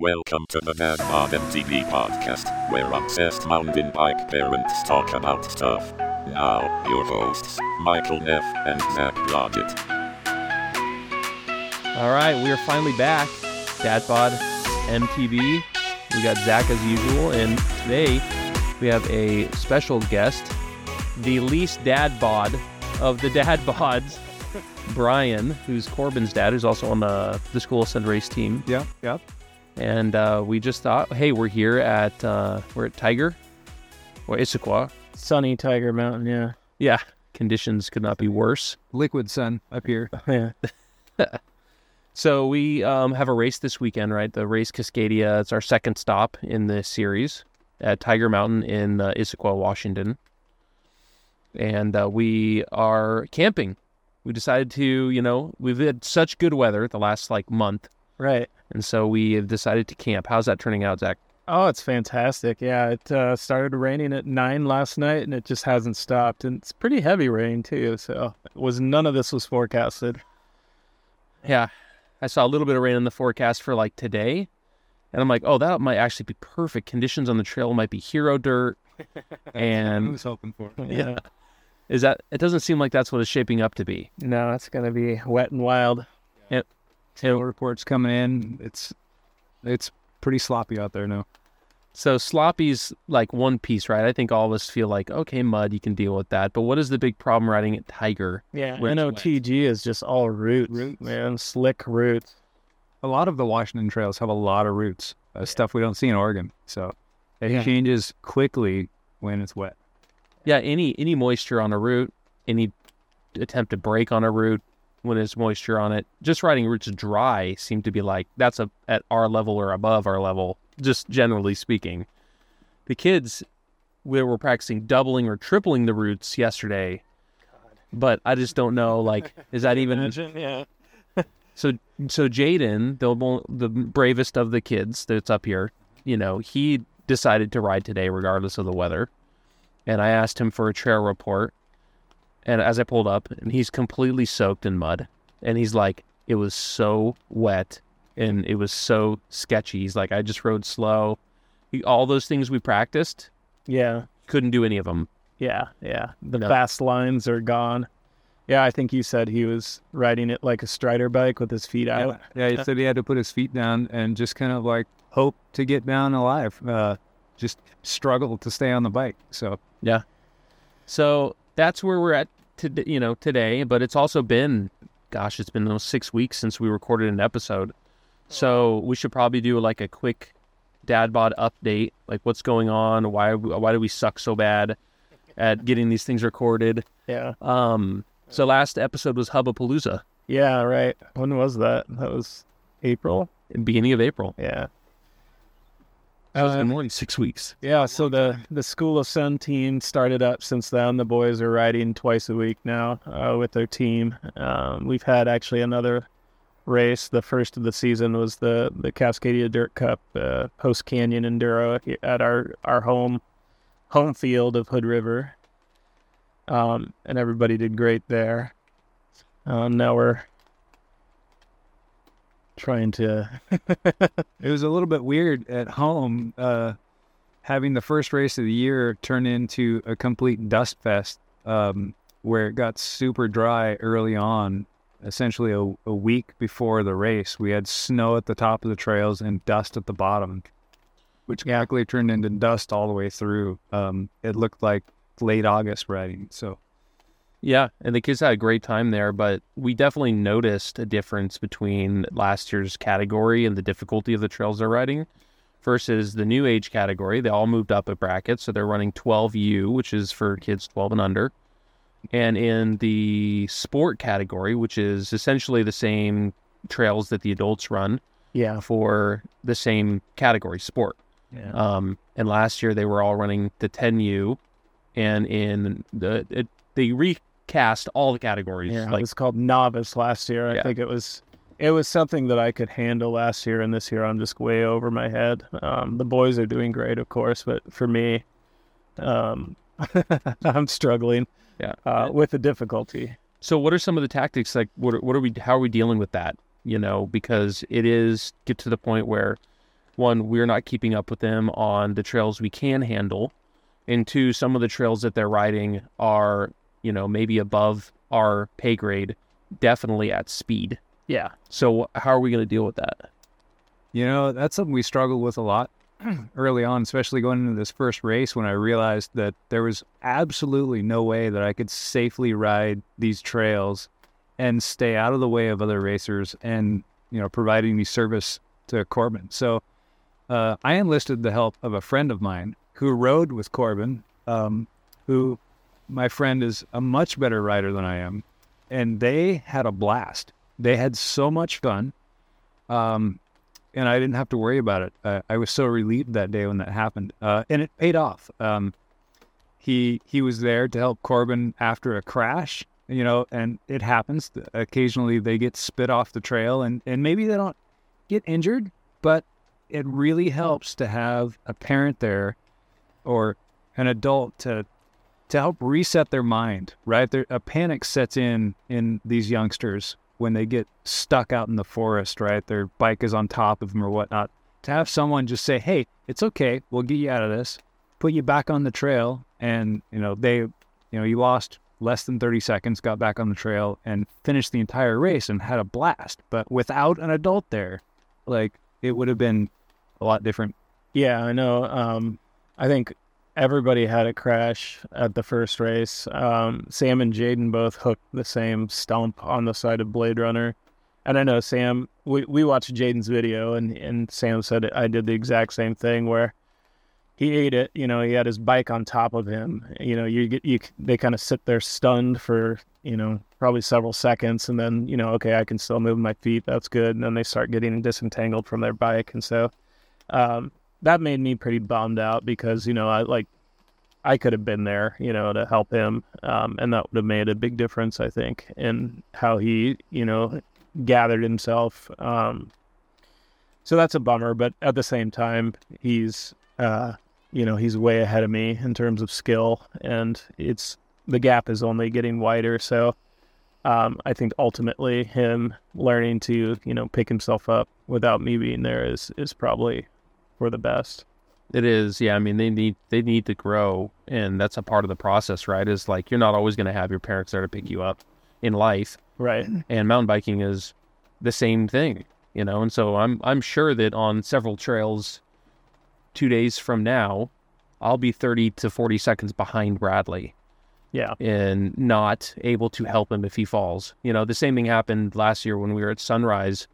Welcome to the Dad Bod MTB podcast, where obsessed mountain bike parents talk about stuff. Now, your hosts, Michael Neff and Zach Blodgett. All right, we are finally back. Dad Bod MTB. We got Zach as usual, and today we have a special guest, the least dad bod of the dad bods, Brian, who's Corbin's dad, who's also on the the school send race team. Yeah, yeah. And uh, we just thought, hey, we're here at uh, we're at Tiger or Issaquah. Sunny Tiger Mountain, yeah. Yeah, conditions could not be worse. Liquid sun up here. Yeah. So we um, have a race this weekend, right? The race Cascadia. It's our second stop in the series at Tiger Mountain in uh, Issaquah, Washington, and uh, we are camping. We decided to, you know, we've had such good weather the last like month, Right. And so we have decided to camp. How's that turning out, Zach? Oh, it's fantastic. Yeah, it uh, started raining at nine last night, and it just hasn't stopped. And it's pretty heavy rain too. So it was none of this was forecasted. Yeah, I saw a little bit of rain in the forecast for like today, and I'm like, oh, that might actually be perfect. Conditions on the trail might be hero dirt, I and was hoping for. Yeah. Is that it doesn't seem like that's what it's shaping up to be. No, it's gonna be wet and wild. Tail reports coming in. It's it's pretty sloppy out there now. So sloppy's like one piece, right? I think all of us feel like, okay, mud, you can deal with that. But what is the big problem riding at Tiger? Yeah. Where it's wet. NOTG is just all roots, Roots. man. Slick roots. A lot of the Washington trails have a lot of roots, uh, stuff we don't see in Oregon. So it Yeah. changes quickly when it's wet. Yeah, any any moisture on a root, any attempt to brake on a route when there's moisture on it, just riding roots dry seem to be like that's a at our level or above our level, just generally speaking. The kids we were practicing doubling or tripling the roots yesterday. But I just don't know, like, is that even Imagine, yeah. So so Jaden, the the bravest of the kids that's up here, you know, he decided to ride today regardless of the weather. And I asked him for a trail report. And as I pulled up, and he's completely soaked in mud. And he's like, it was so wet and it was so sketchy. He's like, I just rode slow. He, all those things we practiced, Yeah. couldn't do any of them. Yeah. Yeah. The No. fast lines are gone. Yeah, I think you said he was riding it like a strider bike with his feet out. Yeah, he said he had to put his feet down and just kind of like hope to get down alive. Uh, just struggle to stay on the bike. So yeah. So that's where we're at today, you know, today. But it's also been, gosh, it's been almost six weeks since we recorded an episode. So we should probably do like a quick dad bod update, like what's going on, why why do we suck so bad at getting these things recorded? Yeah. Um, so last episode was Hubbapalooza, Yeah, right. When was that? That was April. beginning of April. Yeah. So it's Uh, been more than six weeks. Yeah, so the the School of Send team started up since then. The boys are riding twice a week now uh, with their team. Um, we've had actually another race. The first of the season was the the Cascadia Dirt Cup, uh, Post Canyon Enduro at our our home home field of Hood River, um, and everybody did great there. Um, now we're trying to it was a little bit weird at home uh, having the first race of the year turn into a complete dust fest um, where it got super dry early on. Essentially, a, a week before the race, we had snow at the top of the trails and dust at the bottom, which actually turned into dust all the way through. Um, it looked like late August riding. So, Yeah, and the kids had a great time there, but we definitely noticed a difference between last year's category and the difficulty of the trails they're riding versus the new age category. They all moved up a bracket, so they're running 12U, which is for kids 12 and under. And in the sport category, which is essentially the same trails that the adults run yeah for the same category, sport. yeah Um, and last year they were all running the 10U, and in the it, they recast all the categories. Yeah, it was called novice last year. I Yeah. think it was it was something that I could handle last year, and this year I'm just way over my head. Um, the boys are doing great, of course, but for me, um, I'm struggling yeah. uh, with the difficulty. so, what are some of the tactics? Like, what are- what are we? How are we dealing with that? You know, because it is get to the point where one, we're not keeping up with them on the trails we can handle, and two, some of the trails that they're riding are, you know, maybe above our pay grade, definitely at speed. Yeah. So how are we going to deal with that? You know, that's something we struggled with a lot early on, especially going into this first race when I realized that there was absolutely no way that I could safely ride these trails and stay out of the way of other racers and, you know, providing me service to Corbin. So uh, I enlisted the help of a friend of mine who rode with Corbin, um, who my friend is a much better rider than I am. And they had a blast. They had so much fun. Um, and I didn't have to worry about it. I was so relieved that day when that happened, uh, and it paid off. Um, he he was there to help Corbin after a crash, you know, and it happens. Occasionally, they get spit off the trail, and and maybe they don't get injured, but it really helps to have a parent there or an adult to to help reset their mind. Right, there, a panic sets in in these youngsters when they get stuck out in the forest, right? Their bike is on top of them or whatnot. To have someone just say, "Hey, it's okay. We'll get you out of this. Put you back on the trail," and you know they, you know, you lost less than 30 seconds, got back on the trail and finished the entire race and had a blast. But without an adult there, like it would have been a lot different. Yeah, I know. Um, I think everybody had a crash at the first race. Um, Sam and Jaden both hooked the same stump on the side of Blade Runner. And I know Sam, we, we watched Jaden's video, and, and Sam said I did the exact same thing where he ate it. You know, he had his bike on top of him. You know, you get you they kind of sit there stunned for you know probably several seconds, and then you know, okay, I can still move my feet. That's good. And then they start getting disentangled from their bike, and so um, that made me pretty bummed out because you know I like I could have been there, you know, to help him, um, and that would have made a big difference, I think, in how he, you know, gathered himself. Um, so that's a bummer, but at the same time, he's, uh, you know, he's way ahead of me in terms of skill, and it's the gap is only getting wider. So um, I think ultimately, him learning to, you know, pick himself up without me being there is is probably for the best. It is, yeah. I mean, they need they need to grow, and that's a part of the process, right? Is like you're not always going to have your parents there to pick you up in life, right? And mountain biking is the same thing, you know. And so I'm I'm sure that on several trails, two days from now, I'll be thirty to forty seconds behind Bradley, yeah, and not able to help him if he falls. You know, the same thing happened last year when we were at Sunrise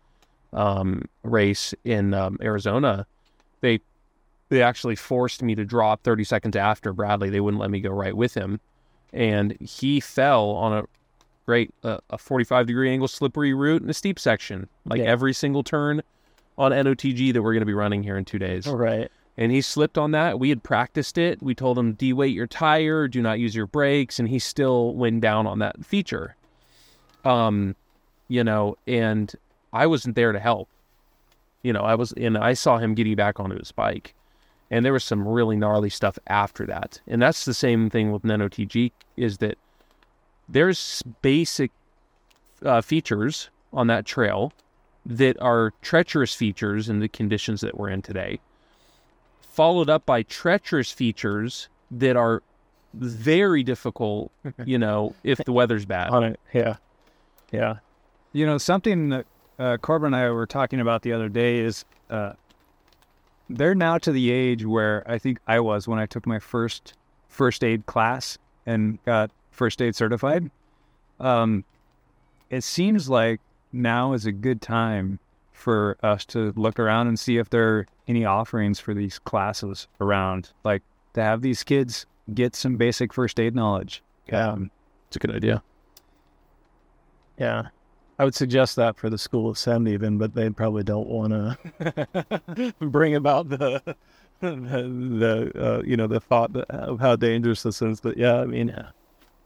um, race in um, Arizona. They they actually forced me to drop 30 seconds after Bradley. They wouldn't let me go right with him. And he fell on a great, uh, a 45 degree angle slippery route in a steep section, like Yeah. every single turn on NOTG that we're going to be running here in two days. all right, And he slipped on that. We had practiced it. We told him, de-weight your tire, do not use your brakes. And he still went down on that feature. Um, you know, and I wasn't there to help. You know, I was, and I saw him getting back onto his bike. And there was some really gnarly stuff after that. And that's the same thing with NOTG is that there's basic uh, features on that trail that are treacherous features in the conditions that we're in today, followed up by treacherous features that are very difficult, you know, if the weather's bad. on it, yeah, yeah, You know, something that uh, Corbin and I were talking about the other day is uh, they're now to the age where I think I was when I took my first first aid class and got first aid certified. Um, it seems like now is a good time for us to look around and see if there are any offerings for these classes around, like to have these kids get some basic first aid knowledge. yeah, Um, It's a good idea. yeah. I would suggest that for the School of Send even, but they probably don't want to bring about the the uh, you know the thought of how dangerous this is. But yeah, I mean,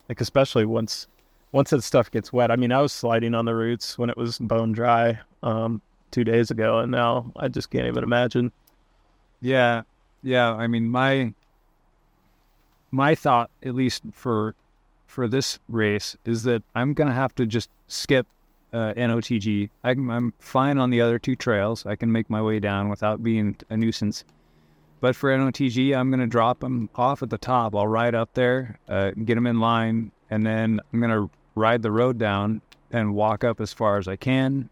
like especially once once that stuff gets wet. I mean, I was sliding on the roots when it was bone dry um, two days ago, and now I just can't even imagine. Yeah, yeah. I mean, my my thought, at least for for this race, is that I'm gonna have to just skip uh, NOTG. I, can- I'm fine on the other two trails. I can make my way down without being a nuisance. But for NOTG, I'm going to drop them off at the top. I'll ride up there, uh, get them in line, and then I'm going to ride the road down and walk up as far as I can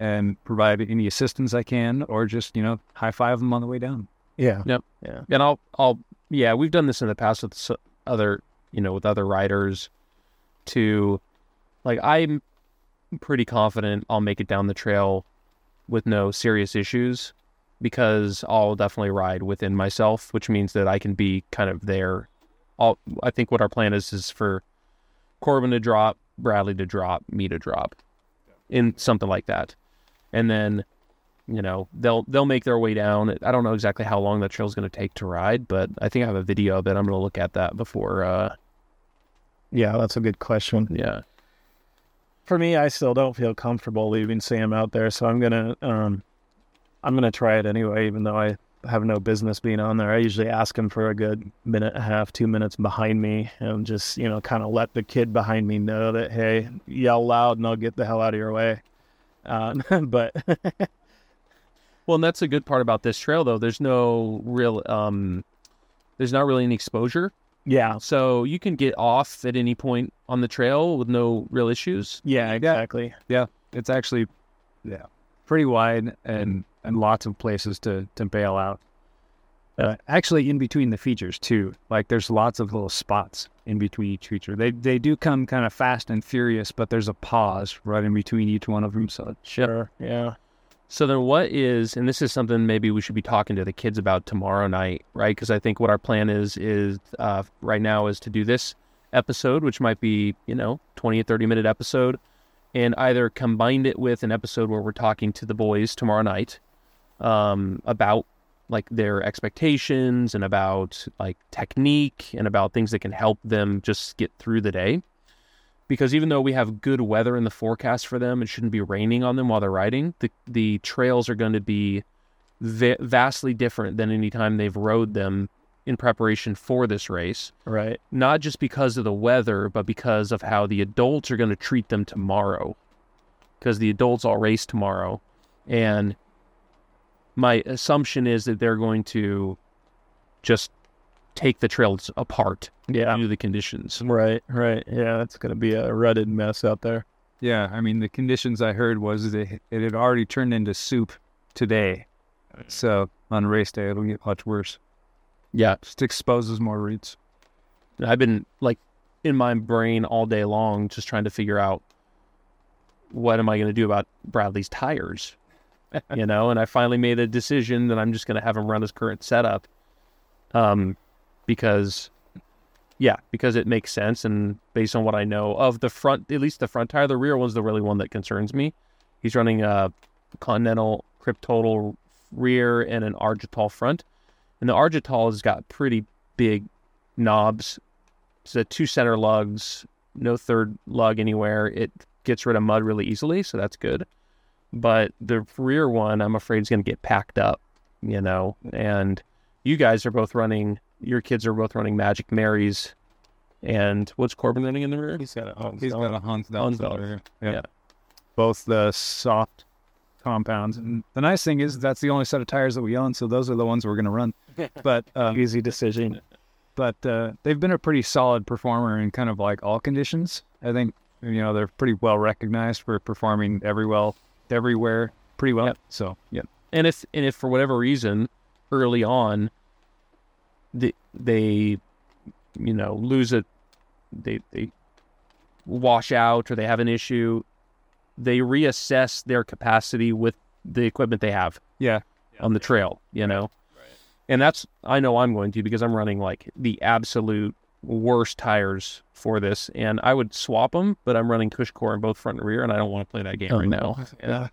and provide any assistance I can or just, you know, high five them on the way down. Yeah. Yep. Yeah. and I'll I'll yeah, we've done this in the past with other you know with other riders. To like I'm pretty confident I'll make it down the trail with no serious issues because I'll definitely ride within myself, which means that I can be kind of there. I'll, I think what our plan is is for Corbin to drop, Bradley to drop, me to drop, in something like that, and then you know they'll they'll make their way down i don't know exactly how long that trail's going to take to ride but i think i have a video of it i'm going to look at that before uh Yeah, that's a good question. yeah For me, I still don't feel comfortable leaving Sam out there, so I'm gonna um I'm gonna try it anyway, even though I have no business being on there. I usually ask him for a good minute and a half, two minutes behind me, and just you know kind of let the kid behind me know that hey, yell loud and I'll get the hell out of your way. Uh, but well and that's a good part about this trail though there's no real um there's not really any exposure yeah, so you can get off at any point on the trail with no real issues yeah, exactly. Yeah. It's actually, yeah, pretty wide and, and lots of places to, to bail out. Uh, actually, in between the features too, like there's lots of little spots in between each feature. They they do come kind of fast and furious, but there's a pause right in between each one of them. So Sure. Yeah. So then, what is, and this is something maybe we should be talking to the kids about tomorrow night, right? Because I think what our plan is is uh, right now is to do this episode, which might be you know twenty or thirty minute episode, and either combined it with an episode where we're talking to the boys tomorrow night um, about like their expectations and about like technique and about things that can help them just get through the day because even though we have good weather in the forecast for them, it shouldn't be raining on them while they're riding. The the trails are going to be va- vastly different than any time they've rode them in preparation for this race. Right. Not just because of the weather, but because of how the adults are going to treat them tomorrow. Because the adults all race tomorrow, and my assumption is that they're going to just take the trails apart Yeah. due to the conditions. Right. Right. Yeah. It's gonna be a rutted mess out there. yeah, I mean the conditions I heard was that it had already turned into soup today. So on race day it'll get much worse. Yeah, Just exposes more roots. I've been like in my brain all day long, just trying to figure out what am I going to do about Bradley's tires, you know. And I finally made a decision that I'm just going to have him run his current setup, um, because, yeah, because it makes sense and based on what I know of the front, at least the front tire, the rear one's the really one that concerns me. He's running a Continental Kryptotal rear and an Argotal front, and the Argotal has got pretty big knobs. It's a two center lugs, no third lug anywhere. It gets rid of mud really easily, so that's good. But the rear one, I'm afraid, is going to get packed up, you know. And you guys are both running. Your kids are both running Magic Marys, and what's Corbin running in the rear? He's got a oh, He's got a Hans Hansdorf. Yeah. Yeah. Both the soft compounds. And the nice thing is that's the only set of tires that we own, so those are the ones we're going to run. But um, easy decision. but uh, they've been a pretty solid performer in kind of like all conditions. I think you know they're pretty well recognized for performing every well everywhere pretty well. Yep. So yeah, and if and if for whatever reason early on they they you know lose it they they wash out or they have an issue they reassess their capacity with the equipment they have yeah, on the trail you know and that's i know i'm going to because i'm running like the absolute worst tires for this and i would swap them but i'm running CushCore in both front and rear and i don't want to play that game Oh, right no. now yeah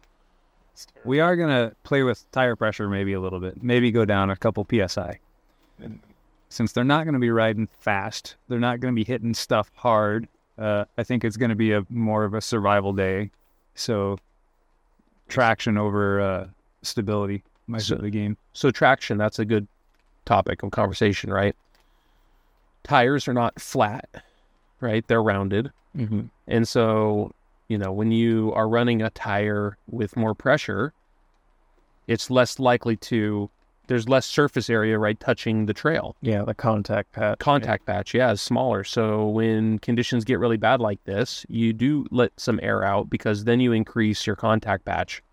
we are gonna play with tire pressure maybe a little bit, maybe go down a couple psi. Since they're not going to be riding fast, they're not going to be hitting stuff hard. Uh, I think it's going to be a more of a survival day. So traction over uh, stability might So- be the game. So traction, that's a good topic of conversation, right? Tires are not flat, right? They're rounded. Mm-hmm. And so You know, when you are running a tire with more pressure, it's less likely to there's less surface area right touching the trail. Yeah, the contact patch. Contact patch, yeah, is smaller. So when conditions get really bad like this, you do let some air out because then you increase your contact patch.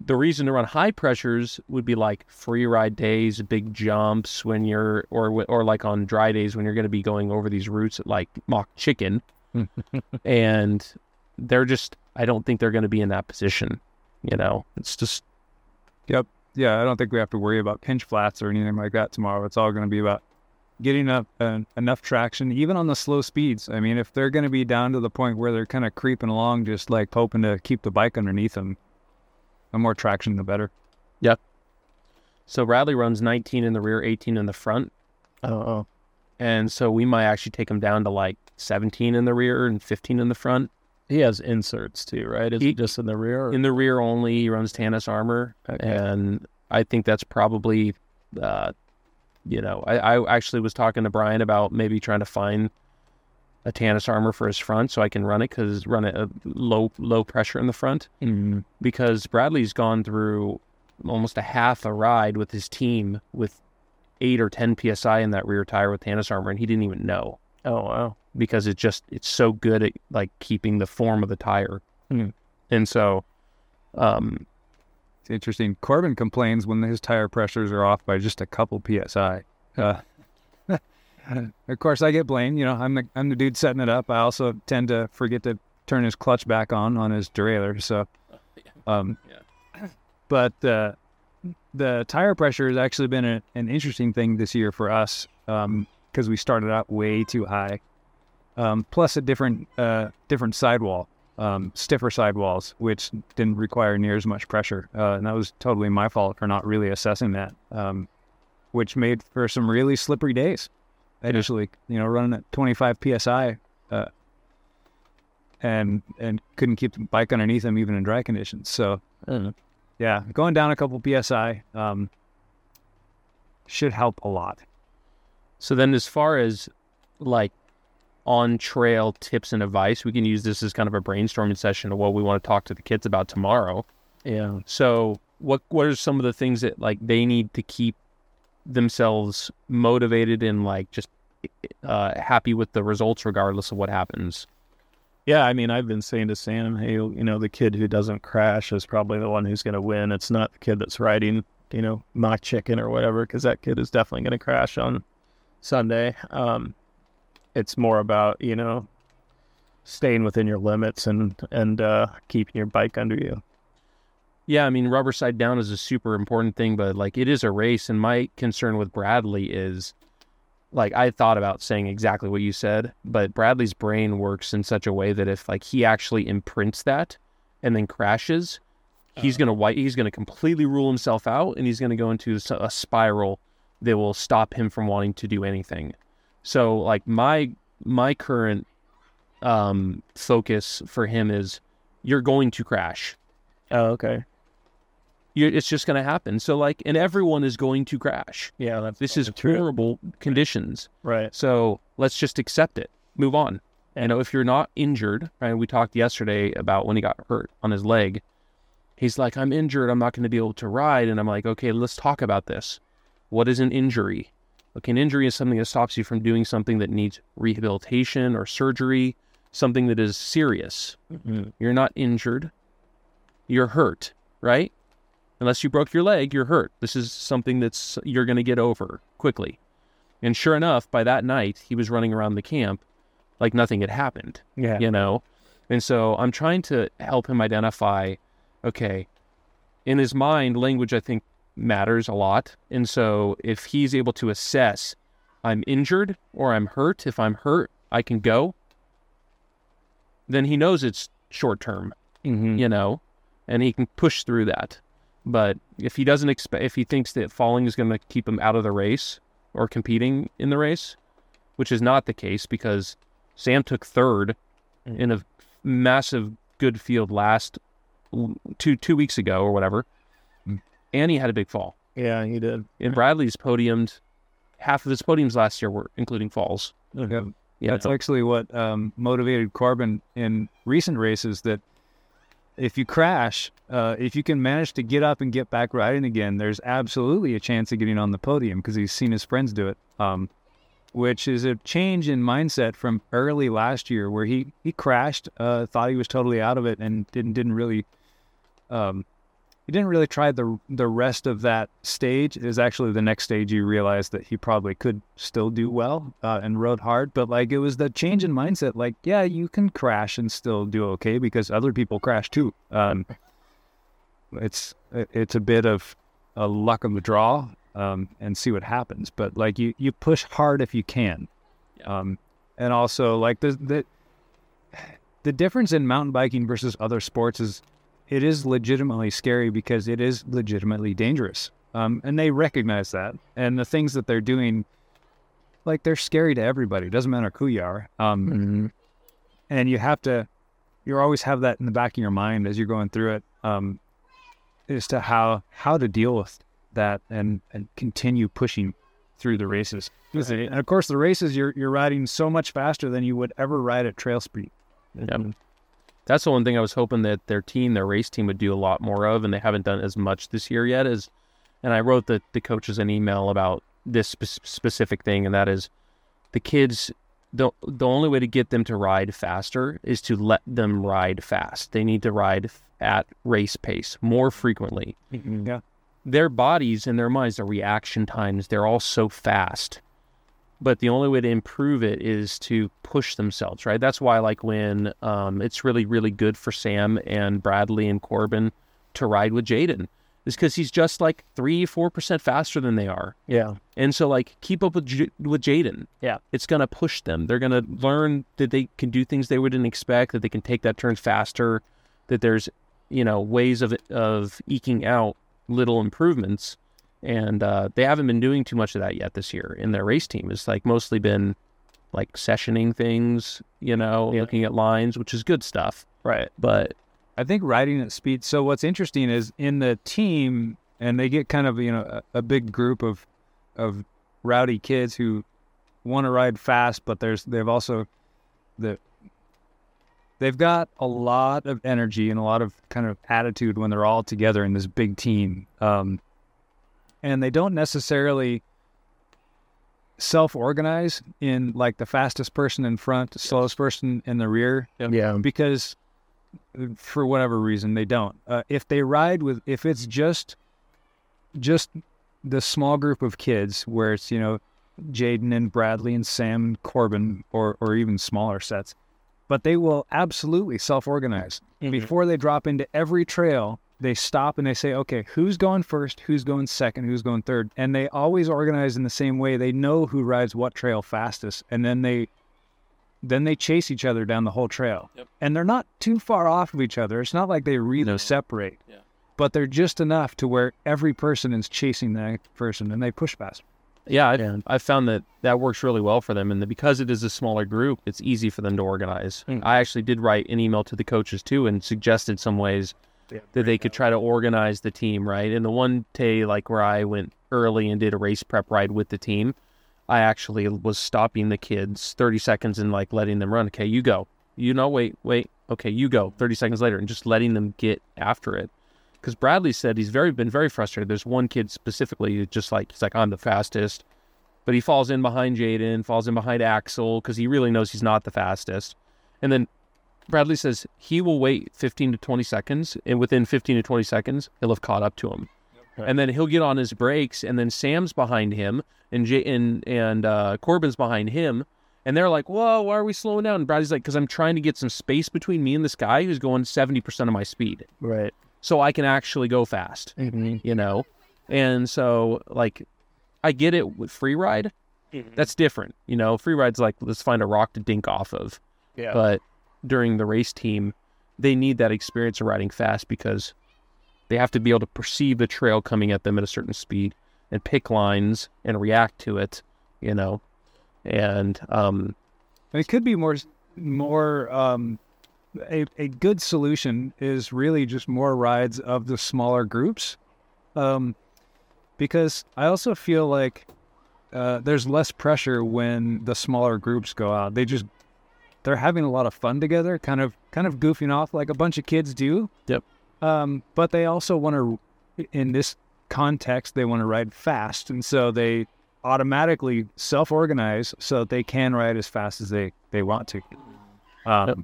The reason to run high pressures would be like free ride days, big jumps when you're, or or like on dry days when you're going to be going over these routes at like mock chicken, and they're just, I don't think they're going to be in that position. You know, it's just yeah, I don't think we have to worry about pinch flats or anything like that tomorrow. It's all going to be about getting up uh, enough traction, even on the slow speeds. I mean, if they're going to be down to the point where they're kind of creeping along, just like hoping to keep the bike underneath them, the more traction, the better. Yep. So Bradley runs 19 in the rear, 18 in the front. Oh, oh. And so we might actually take him down to like 17 in the rear and 15 in the front. He has inserts too, right? Is He- it just in the rear? or- In the rear only, he runs Tannus armor. Okay. And I think that's probably, uh, you know, I, I actually was talking to Brian about maybe trying to find a Tannus armor for his front so I can run it because run it at low low pressure in the front Mhm. because Bradley's gone through almost a half a ride with his team with eight or 10 psi in that rear tire with Tannus armor and he didn't even know. Oh, wow. because it just it's so good at like keeping the form of the tire. Hmm. And so um It's interesting. Corbin complains when his tire pressures are off by just a couple psi. Uh, of course, I get blamed. You know, I'm the I'm the dude setting it up. I also tend to forget to turn his clutch back on on his derailleur. So, um, but uh, the tire pressure has actually been a, an interesting thing this year for us because we started out way too high. Um, plus a different uh, different sidewall um, stiffer sidewalls, which didn't require near as much pressure. Uh, and that was totally my fault for not really assessing that, um, which made for some really slippery days. Initially, you know, running at 25 psi, uh, and and couldn't keep the bike underneath them even in dry conditions. So Mm. yeah, going down a couple psi um, should help a lot. So then as far as like on trail tips and advice, we can use this as kind of a brainstorming session of what we want to talk to the kids about tomorrow. Yeah. So what what are some of the things that like they need to keep themselves motivated and like just uh, happy with the results regardless of what happens? Yeah, I mean, I've been saying to Sam, hey, you know, the kid who doesn't crash is probably the one who's going to win. It's not the kid that's riding, you know, mock chicken or whatever, because that kid is definitely going to crash on Sunday. Um, it's more about, you know, staying within your limits and and uh, keeping your bike under you. Yeah, I mean, rubber side down is a super important thing, but like it is a race. And my concern with Bradley is like I thought about saying exactly what you said, but Bradley's brain works in such a way that if like he actually imprints that and then crashes, he's gonna white he's gonna completely rule himself out and he's gonna go into a spiral that will stop him from wanting to do anything. So like my my current um focus for him is you're going to crash Oh, okay. you it's just going to happen. So like, and everyone is going to crash. Yeah, that's This is true. horrible conditions. Right. So let's just accept it. Move on. You know, if you're not injured, right? We talked yesterday about when he got hurt on his leg. He's like, I'm injured. I'm not going to be able to ride. And I'm like, okay, let's talk about this. What is an injury? Okay, an injury is something that stops you from doing something that needs rehabilitation or surgery, something that is serious. Mhm. You're not injured. You're hurt, right? Unless you broke your leg, you're hurt. This is something that's you're going to get over quickly. And sure enough, by that night, he was running around the camp like nothing had happened, Yeah. you know? And so I'm trying to help him identify okay, in his mind, language, I think, matters a lot. And so if he's able to assess, I'm injured or I'm hurt, if I'm hurt, I can go, then he knows it's short term Mhm. you know, and he can push through that. But if he doesn't expect, if he thinks that falling is going to keep him out of the race or competing in the race, which is not the case because Sam took third Mm. in a massive good field last two two weeks ago or whatever. And he had a big fall. Yeah, he did. And Bradley's podiumed half of his podiums last year were including falls. Yep. You That's actually what um, motivated Corbin in recent races. That if you crash, uh, if you can manage to get up and get back riding again, there's absolutely a chance of getting on the podium because he's seen his friends do it. Um, which is a change in mindset from early last year, where he he crashed, uh, thought he was totally out of it, and didn't didn't really. Um, he didn't really try the the rest of that stage. It was actually the next stage you realized that he probably could still do well uh, and rode hard. But like it was the change in mindset. Like yeah, you can crash and still do okay because other people crash too. Um, it's it's a bit of a luck of the draw um, and see what happens. But like you you push hard if you can, um, and also like the the the difference in mountain biking versus other sports is it is legitimately scary because it is legitimately dangerous. Um, and they recognize that. And the things that they're doing, like they're scary to everybody. It doesn't matter who you are. Um, Mm-hmm. and you have to, you always have that in the back of your mind as you're going through it, um, as to how how to deal with that and and continue pushing through the races. And of course, the races you're you're riding so much faster than you would ever ride at trail speed. Yep. That's the one thing I was hoping that their team, their race team, would do a lot more of, and they haven't done as much this year yet. As, and I wrote the the coaches an email about this spe- specific thing, and that is, the kids. the The only way to get them to ride faster is to let them ride fast. They need to ride at race pace more frequently. Mm-hmm. Yeah. Their bodies and their minds, their reaction times, they're all so fast but the only way to improve it is to push themselves, right? That's why, like, when um, it's really, really good for Sam and Bradley and Corbin to ride with Jaden, is because he's just like three, four percent faster than they are, Yeah. and so like keep up with J- with Jaden. Yeah. it's gonna push them. They're gonna learn that they can do things they wouldn't expect, that they can take that turn faster, that there's you know ways of of eking out little improvements and uh, they haven't been doing too much of that yet this year in their race team. It's like mostly been like sessioning things, you know, Yeah. looking at lines, which is good stuff. Right. But I think riding at speed. So what's interesting is in the team, and they get kind of you know a, a big group of of rowdy kids who want to ride fast, but there's they've also the they've got a lot of energy and a lot of kind of attitude when they're all together in this big team, um, and they don't necessarily self-organize in like the fastest person in front, the slowest person in the rear Yeah. because uh, for whatever reason they don't. Uh, if they ride with, if it's just, just the small group of kids where it's you know, Jaden and Bradley and Sam and Corbin or or even smaller sets, but they will absolutely self-organize before they drop into every trail. They stop and they say, okay, who's going first? Who's going second? Who's going third? And they always organize in the same way. They know who rides what trail fastest, and then they then they chase each other down the whole trail. Yep. And they're not too far off of each other. It's not like they really No. separate. Yeah. But they're just enough to where every person is chasing that person and they push past. yeah, I've, Yeah. I've found that that works really well for them. And that because it is a smaller group, it's easy for them to organize. Mm. I actually did write an email to the coaches too and suggested some ways that they could try to organize the team, right? And the one day, like where I went early and did a race prep ride with the team, I actually was stopping the kids 30 seconds and like letting them run. Okay, you go. You know, wait, wait. Okay, you go. 30 seconds later, and just letting them get after it. Because Bradley said he's very been very frustrated. There's one kid specifically who just like he's like I'm the fastest, but he falls in behind Jaden, falls in behind Axel because he really knows he's not the fastest, and then Bradley says he will wait 15 to 20 seconds, and within 15 to 20 seconds, he'll have caught up to him. Right. And then he'll get on his brakes, and then Sam's behind him, and J- and and uh, Corbin's behind him, and they're like, "Whoa, why are we slowing down?" And Bradley's like, "Because I'm trying to get some space between me and this guy who's going 70% of my speed, Right. so I can actually go fast." Mm-hmm. You know, and so like, I get it with free ride. That's different. You know, free ride's like let's find a rock to dink off of Yeah. but during the race team, they need that experience of riding fast because they have to be able to perceive the trail coming at them at a certain speed and pick lines and react to it, you know. And um, it could be more, more, um, a, a good solution is really just more rides of the smaller groups. Um, because I also feel like uh, there's less pressure when the smaller groups go out. They just they're having a lot of fun together, kind of kind of goofing off like a bunch of kids do. Yep. Um, but they also want to, in this context, they want to ride fast, and so they automatically self-organize so that they can ride as fast as they they want to. Um, Yep.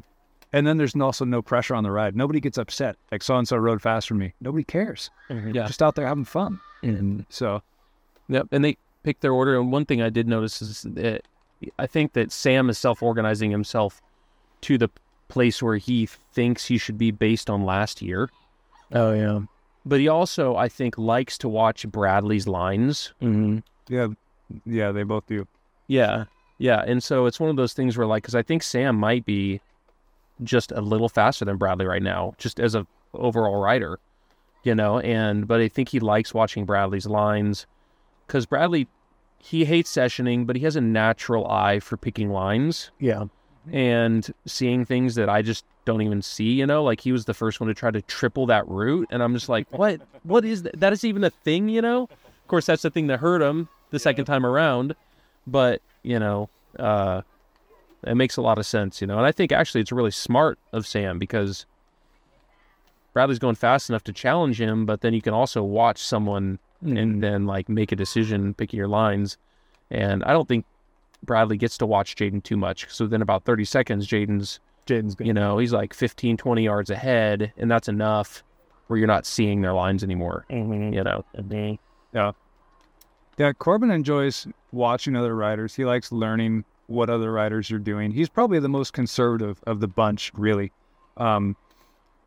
And then there's also no pressure on the ride. Nobody gets upset. Like so and so rode fast for me. Nobody cares. Yeah. Just out there having fun. And So Yep, and they pick their order. And one thing I did notice is that I think that Sam is self-organizing himself to the place where he thinks he should be based on last year. Oh yeah. But he also, I think, likes to watch Bradley's lines. Mm-hmm. yeah, yeah, they both do. Yeah, yeah, and so it's one of those things where, like, because I think Sam might be just a little faster than Bradley right now, just as a overall rider, you know. And but I think he likes watching Bradley's lines because Bradley he hates sessioning, but he has a natural eye for picking lines Yeah. and seeing things that I just don't even see, you know, like he was the first one to try to triple that route. And I'm just like, what, what is that? That is even a thing, you know? Of course, that's the thing that hurt him the second time around. But, you know, uh, it makes a lot of sense, you know? And I think actually it's really smart of Sam because Bradley's going fast enough to challenge him, but then you can also watch someone and then like make a decision picking your lines. And I don't think Bradley gets to watch Jaden too much. So then about 30 seconds, Jaden's, Jaden's you know, he's like 15, 20 yards ahead, and that's enough where you're not seeing their lines anymore, Mm-hmm. you know? Yeah, Yeah, Corbin enjoys watching other riders. He likes learning what other riders are doing. He's probably the most conservative of the bunch, really. Um,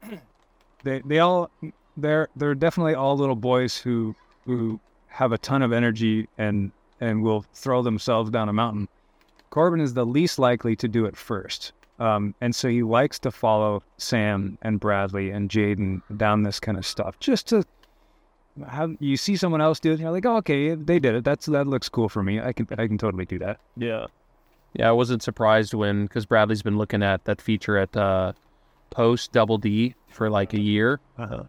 they they all they're they're definitely all little boys who who have a ton of energy and and will throw themselves down a mountain. Corbin is the least likely to do it first. Um, and so he likes to follow Sam and Bradley and Jaden down this kind of stuff just to have you see someone else do it and you're like, oh, okay, they did it. That's that looks cool for me. I can I can totally do that. Yeah. Yeah, I wasn't surprised when, because Bradley's been looking at that feature at uh, Post Double D for like a year. Uh-huh.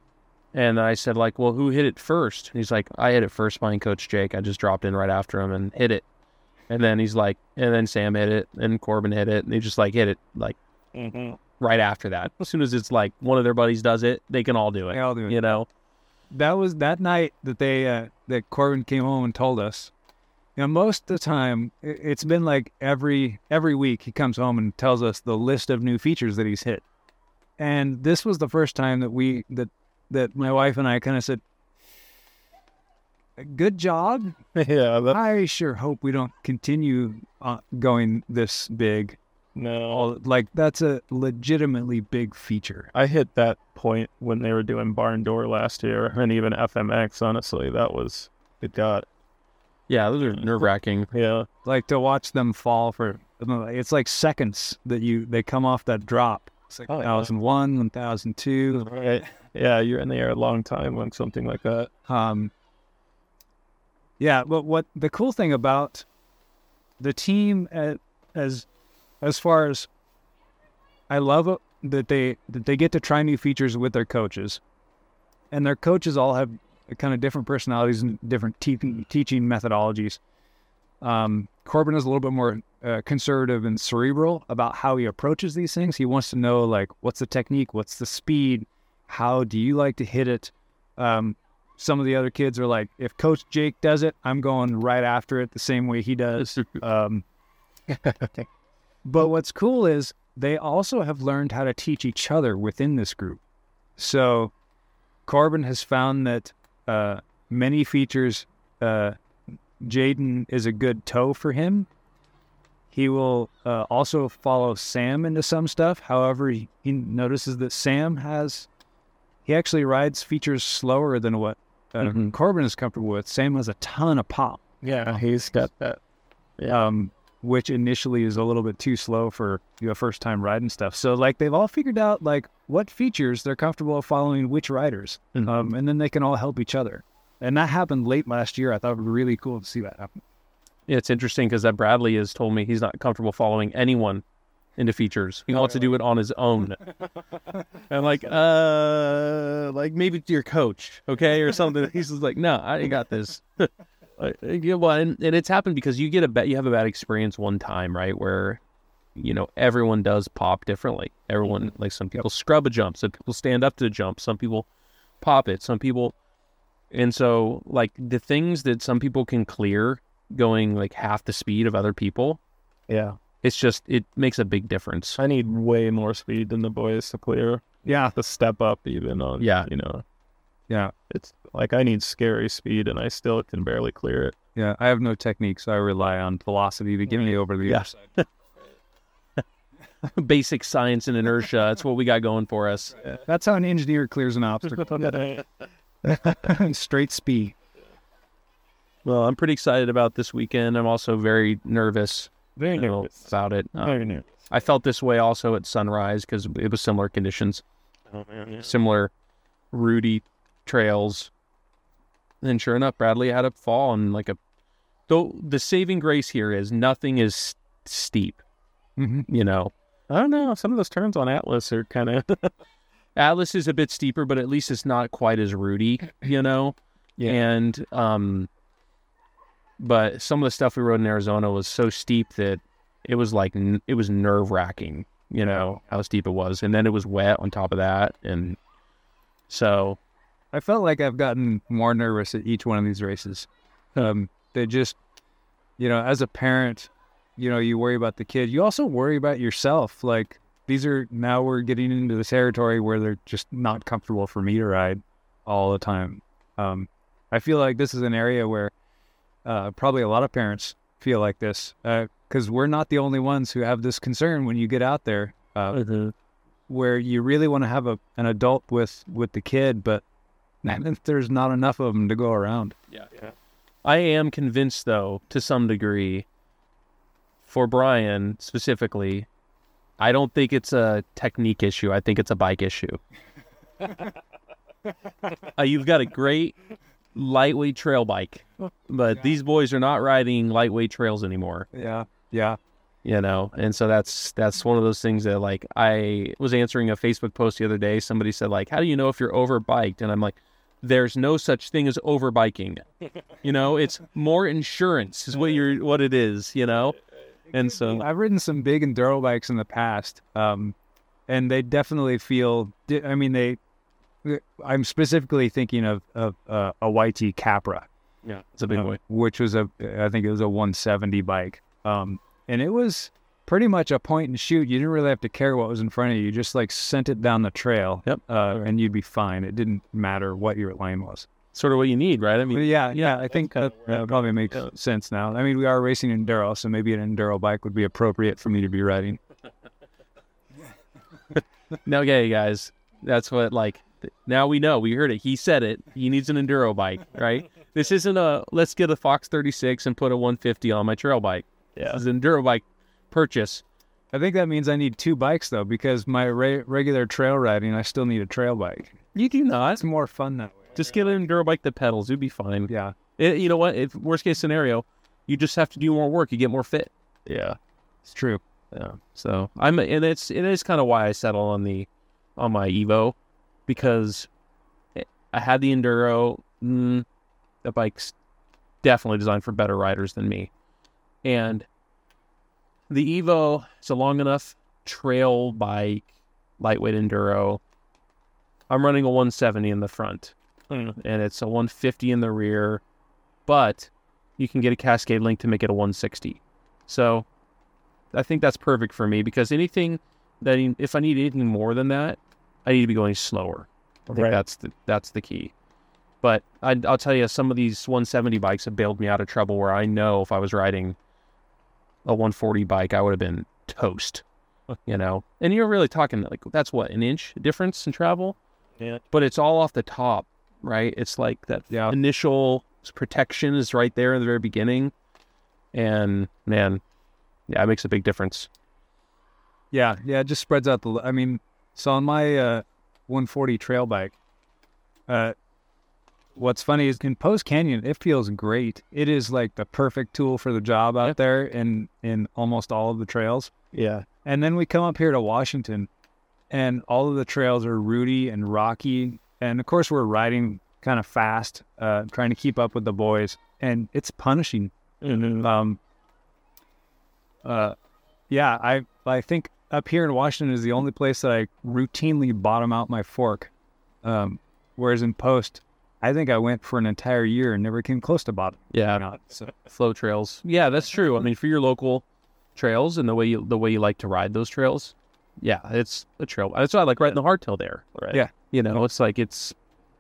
And I said, like, well, who hit it first? And he's like, I hit it first behind Coach Jake. I just dropped in right after him and hit it. And then he's like, and then Sam hit it, and Corbin hit it, and they just like hit it like Mm-hmm. right after that. As soon as it's like one of their buddies does it, they can all do it. They all do it. You know? That was that night that they uh, that Corbin came home and told us. You know, most of the time it's been like every every week he comes home and tells us the list of new features that he's hit. And this was the first time that we that that my wife and I kind of said, "Good job. yeah. That, I sure hope we don't continue uh, going this big. no. Like that's a legitimately big feature. I hit that point when they were doing Barn Door last year, and even FMX. Honestly, that was it. Got Yeah, those are nerve wracking. yeah. Like to watch them fall for it's like seconds that you they come off that drop. It's like Oh, yeah. 1001, 1002. Right. Yeah, you're in the air a long time on something like that. Um, yeah, but what the cool thing about the team at, as as far as I love it that they that they get to try new features with their coaches, and their coaches all have kind of different personalities and different teaching teaching methodologies. Um, Corbin is a little bit more uh, conservative and cerebral about how he approaches these things. He wants to know like what's the technique, what's the speed, how do you like to hit it. Um, some of the other kids are like, if Coach Jake does it, I'm going right after it the same way he does. Um, but what's cool is they also have learned how to teach each other within this group. So Corbin has found that uh, many features, uh, Jaden is a good tow for him. He will uh, also follow Sam into some stuff. However, he, he notices that Sam has, he actually rides features slower than what uh, Mhm. Corbin is comfortable with. Sam has a ton of pop Yeah, he's got that. um, which initially is a little bit too slow for you know first time riding stuff. So like they've all figured out like what features they're comfortable following which riders, Mhm. um, and then they can all help each other. And that happened late last year. I thought it was really cool to see that happen. Yeah, it's interesting because that Bradley has told me he's not comfortable following anyone into features. He wants to do it on his own. and like, uh, like maybe to your coach, okay, or something. He's just like, no, I got this. Uh, yeah, well, and, and it's happened because you get a bad, you have a bad experience one time, right? Where, you know, everyone does pop differently. Everyone, like some people scrub a jump, some people stand up to the jump, some people pop it, some people, and so like the things that some people can clear going like half the speed of other people, Yeah. it's just it makes a big difference. I need way more speed than the boys to clear. Yeah, To step up even on Yeah. you know. yeah, It's like I need scary speed and I still can barely clear it. yeah. I have no technique, so I rely on velocity to get me over the Yeah. other side. Basic science and inertia. That's what we got going for us. That's how an engineer clears an obstacle. Straight speed. Well, I'm pretty excited about this weekend. I'm also very nervous Very nervous. about it. Uh, Very nervous. I felt this way also at Sunrise because it was similar conditions, Oh man, yeah. similar rooty trails. And sure enough, Bradley had a fall and like a. Though the saving grace here is nothing is steep. Mm-hmm. You know, I don't know. Some of those turns on Atlas are kind of Atlas is a bit steeper, but at least it's not quite as rooty. You know, Yeah. and um, but some of the stuff we rode in Arizona was so steep that it was like it was nerve wracking. You know how steep it was, and then it was wet on top of that, and so I felt like I've gotten more nervous at each one of these races. Um, they just, you know, as a parent, you know, you worry about the kid. You also worry about yourself. Like these are now we're getting into the territory where they're just not comfortable for me to ride all the time. Um, I feel like this is an area where uh, probably a lot of parents feel like this because we're not the only ones who have this concern when you get out there. Uh, where you really want to have a an adult with with the kid, but there's not enough of them to go around. Yeah, Yeah. I am convinced, though, to some degree, for Brian specifically, I don't think it's a technique issue. I think it's a bike issue. uh, you've got a great lightweight trail bike, but these boys are not riding lightweight trails anymore. Yeah, yeah, You know, and so that's that's one of those things that like I was answering a Facebook post the other day. Somebody said like, "How do you know if you're overbiked?" And I'm like, "There's no such thing as overbiking. You know, it's more insurance is what you're what it is. You know." And so I've ridden some big enduro bikes in the past, um, and they definitely feel. I mean, they. I'm specifically thinking of of uh, a YT Capra, yeah, it's a big boy. which was a I think it was a 170 bike, um, and it was pretty much a point and shoot. You didn't really have to care what was in front of you. You just like sent it down the trail, Yep. uh, and you'd be fine. It didn't matter what your lane was. Sort of what you need, right? I mean, But yeah, yeah, I think that, where that probably makes Yeah. sense now. I mean, we are racing enduro, so maybe an enduro bike would be appropriate for me to be riding. now, okay, guys, that's what like. Now we know. We heard it. He said it. He needs an enduro bike, right? this isn't a let's get a Fox 36 and put a 150 on my trail bike. Yeah. This is an enduro bike purchase. I think that means I need two bikes though, because my re- regular trail riding, I still need a trail bike. You do not. It's more fun that way. Just get an enduro bike that pedals. You'd be fine. Yeah, It- you know what? If worst case scenario, you just have to do more work. You get more fit. Yeah. it's true. Yeah. So I'm, and it's it is kind of why I settle on the on my Evo because I had the enduro. Mm, the bike's definitely designed for better riders than me, and the Evo is a long enough trail bike, lightweight enduro. I'm running a 170 in the front, Mm. and it's a 150 in the rear, but you can get a Cascade link to make it a 160. So I think that's perfect for me because anything that if I need anything more than that, I need to be going slower. I think Right. that's the that's the key. But I, I'll tell you, some of these 170 bikes have bailed me out of trouble. Where I know if I was riding a 140 bike, I would have been toast. You know, and you're really talking like that's what an inch difference in travel, Yeah. but it's all off the top, right? It's like that Yeah. initial protection is right there in the very beginning, and man, yeah, it makes a big difference. Yeah, yeah, it just spreads out the. I mean, so on my uh, 140 trail bike, uh, what's funny is in Post Canyon, it feels great. It is like the perfect tool for the job out Yeah. there in in almost all of the trails. Yeah. And then we come up here to Washington, and all of the trails are rooty and rocky. And of course, we're riding kind of fast, uh, trying to keep up with the boys, and it's punishing. Mhm. Um, uh, yeah, I I think up here in Washington is the only place that I routinely bottom out my fork. Um, whereas in post, I think I went for an entire year and never came close to bottom. Yeah, out. So flow trails. Yeah, that's true. I mean, for your local trails and the way you the way you like to ride those trails, yeah, it's a trail. That's why I like riding the hardtail there. Right. Yeah. You know, it's like it's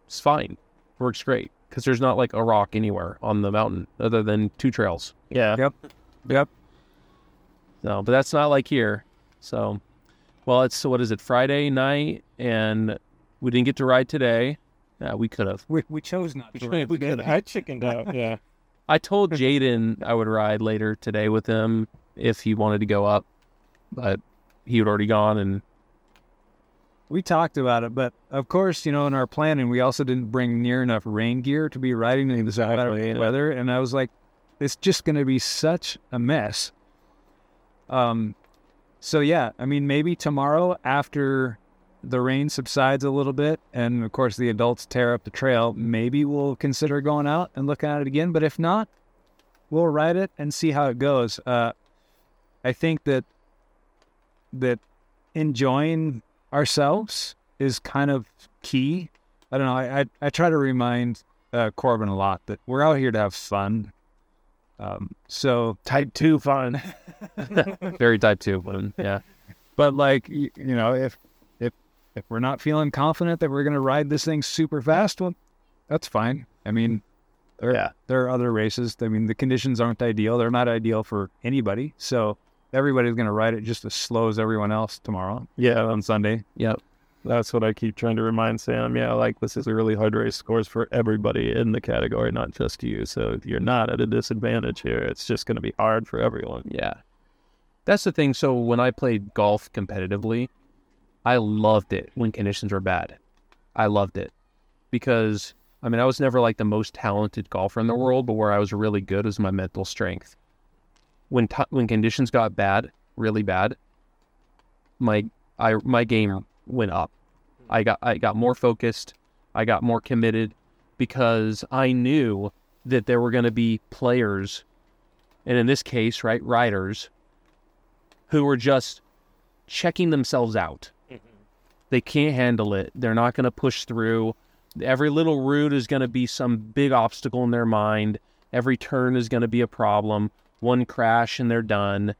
it's fine, works great because there's not like a rock anywhere on the mountain other than two trails. Yeah. Yep. Yep. No, but that's not like here. So, well, it's what is it Friday night, and we didn't get to ride today. Yeah, we could have. we, we chose not to. We could. have. I chickened out. Yeah. I told Jaden I would ride later today with him if he wanted to go up, but he had already gone, and We talked about it, but of course, you know, in our planning, we also didn't bring near enough rain gear to be riding in this bad Exactly, weather. And I was like, it's just going to be such a mess. Um, so yeah, I mean, maybe tomorrow after the rain subsides a little bit, and of course the adults tear up the trail, maybe we'll consider going out and looking at it again. But if not, we'll ride it and see how it goes. Uh, I think that that enjoying ourselves is kind of key. I don't know. I I, I try to remind uh, Corbin a lot that we're out here to have fun. Um, so, Type two fun. very type two. But yeah, but like you, you know, if if if we're not feeling confident that we're gonna ride this thing super fast, well, that's fine. I mean, there Yeah. there are other races. I mean, the conditions aren't ideal. They're not ideal for anybody. So everybody's gonna ride it just as slow as everyone else tomorrow Yeah. on Sunday. yep. That's what I keep trying to remind Sam. Yeah, like this is a really hard race. Scores for everybody in the category, not just you. So you're not at a disadvantage here. It's just going to be hard for everyone. Yeah. That's the thing. So when I played golf competitively, I loved it when conditions were bad. I loved it because I mean I was never like the most talented golfer in the world, but where I was really good was my mental strength. When t- when conditions got bad, really bad, my I my game went up. I got I got more focused. I got more committed because I knew that there were going to be players and in this case, right, riders who were just checking themselves out. Mm-hmm. They can't handle it. They're not going to push through. Every little root is going to be some big obstacle in their mind. Every turn is going to be a problem. One crash and they're done.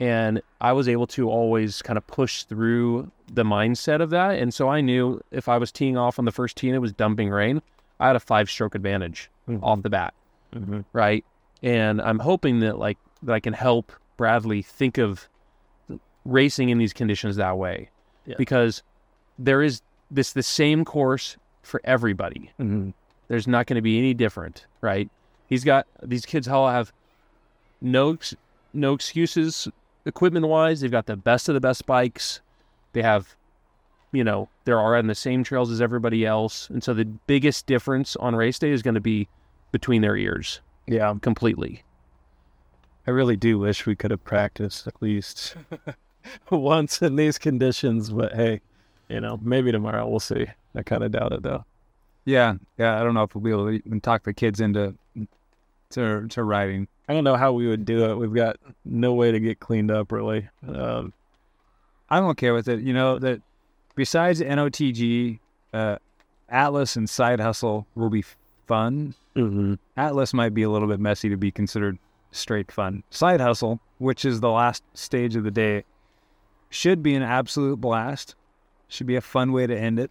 And I was able to always kind of push through the mindset of that. And so I knew if I was teeing off on the first tee and it was dumping rain, I had a five stroke advantage off the bat Mm-hmm. right? And I'm hoping that like that I can help Bradley think of racing in these conditions that way, Yeah. because there is this the same course for everybody. Mm-hmm. There's not going to be any different, right? He's got these kids all have no no excuses equipment wise. They've got the best of the best bikes. They have, you know, they're all on the same trails as everybody else, and so the biggest difference on race day is going to be between their ears Yeah, completely. I really do wish we could have practiced at least once in these conditions. But hey, you know, maybe tomorrow we'll see. I kind of doubt it though. Yeah, yeah. I don't know if we'll be able to even talk the kids into to to riding. I don't know how we would do it. We've got no way to get cleaned up really. Um, I'm okay with it. You know that besides NOTG, uh, Atlas and Side Hustle will be fun. mm-hmm. Atlas might be a little bit messy to be considered straight fun. Side Hustle, which is the last stage of the day, should be an absolute blast. Should be a fun way to end it.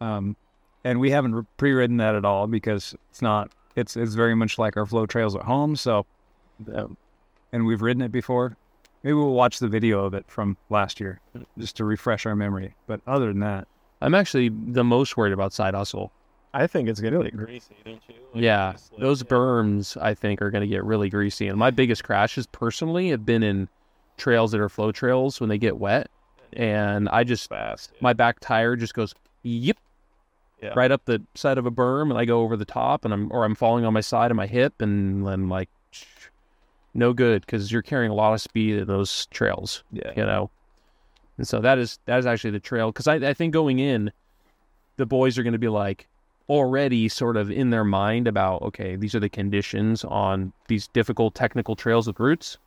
Um, and we haven't pre-ridden that at all because it's not. It's it's very much like our flow trails at home. So, and we've ridden it before. Maybe we'll watch the video of it from last year just to refresh our memory. But other than that, I'm actually the most worried about side hustle. I think it's gonna get greasy, don't you? Like, yeah, just like- those berms I think are going to get really greasy. And my biggest crashes personally have been in trails that are flow trails when they get wet, and I just fast. my back tire just goes yep, Yeah. right up the side of a berm, and I go over the top, and I'm or I'm falling on my side of my hip, and then like no good because you're carrying a lot of speed in those trails. Yeah. you know. And so that is that is actually the trail because I, I think going in, the boys are going to be like, already sort of in their mind about okay, these are the conditions on these difficult technical trails with roots.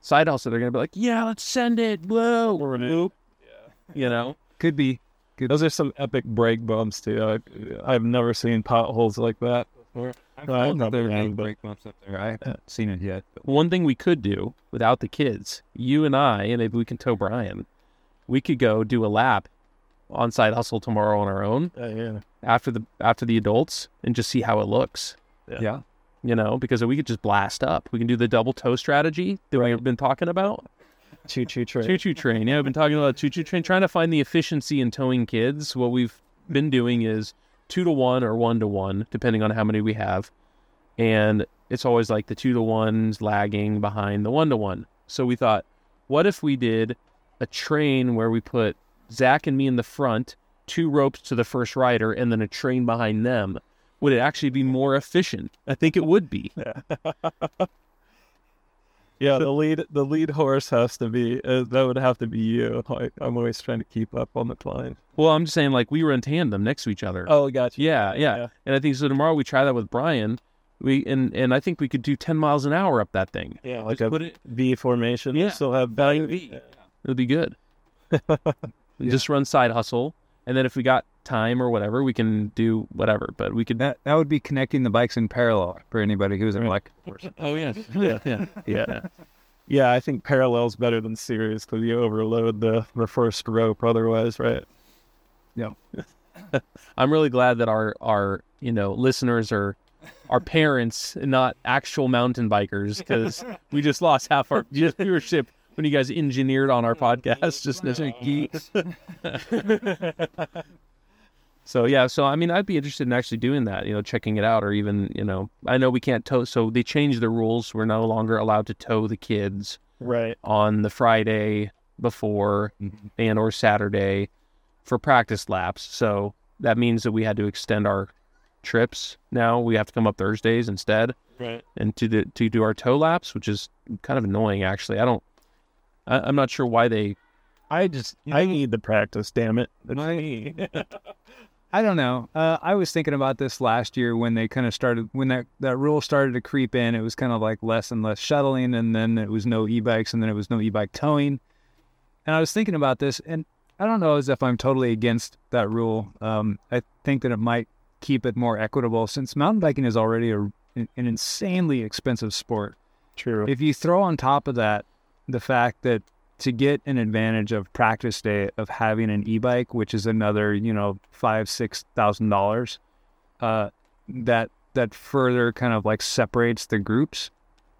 Side hustle, they're gonna be like, yeah, let's send it. Whoa, whoop. Yeah you know, Could be. Those are some epic brake bumps too. I've, I've never seen potholes like that before. I've Well, I heard that probably there are have, but- brake bumps up there. I haven't seen it yet. But one thing we could do without the kids, you and I, and maybe we can tow Brian, we could go do a lap on side hustle tomorrow on our own Uh, yeah. after the after the adults and just see how it looks. yeah. You know, because we could just blast up. We can do the double tow strategy that we've been talking about. Choo choo train. Choo choo train. Yeah, I've been talking about choo choo train, trying to find the efficiency in towing kids. What we've been doing is two to one or one to one, depending on how many we have. And it's always like the two to one's lagging behind the one to one. So we thought, what if we did a train where we put Zach and me in the front, two ropes to the first rider, and then a train behind them? Would it actually be more efficient? I think it would be. Yeah, the lead the lead horse has to be uh, that would have to be you. Like I'm always trying to keep up on the climb. Well, I'm just saying, like, we were in tandem next to each other. Oh, gotcha. Yeah, yeah, Yeah. And I think so. Tomorrow we try that with Brian. We and and I think we could do ten miles an hour up that thing. Yeah, like Just a put it. V formation. Yeah. Still have Value V. Yeah. It'll be good. Just run side hustle, and then if we got time or whatever, we can do whatever. But we could. That that would be connecting the bikes in parallel for anybody who's in like Oh yeah, yeah, yeah, Yeah. Yeah, I think parallel's better than series because you overload the, the first rope otherwise, right? Yeah. I'm really glad that our our you know listeners are our parents, not actual mountain bikers, because we just lost half our viewership when you guys engineered on our podcast. Just as geeks. So yeah, so I mean, I'd be interested in actually doing that. You know, checking it out, or even you know, I know we can't tow. So they changed the rules. We're no longer allowed to tow the kids Right. on the Friday before and or Saturday for practice laps. So that means that we had to extend our trips. Now we have to come up Thursdays instead Right. and to the, to do our tow laps, which is kind of annoying actually. I don't I, I'm not sure why they I just I need the practice, damn it. It's me. I don't know. Uh, I was thinking about this last year when they kind of started when that that rule started to creep in. It was kind of like less and less shuttling, and then it was no e-bikes, and then it was no e-bike towing. And I was thinking about this, and I don't know as if I'm totally against that rule. Um, I think that it might keep it more equitable since mountain biking is already a, an insanely expensive sport. True. If you throw on top of that the fact that to get an advantage of practice day of having an e-bike, which is another, you know, five, six thousand dollars, uh, that that further kind of like separates the groups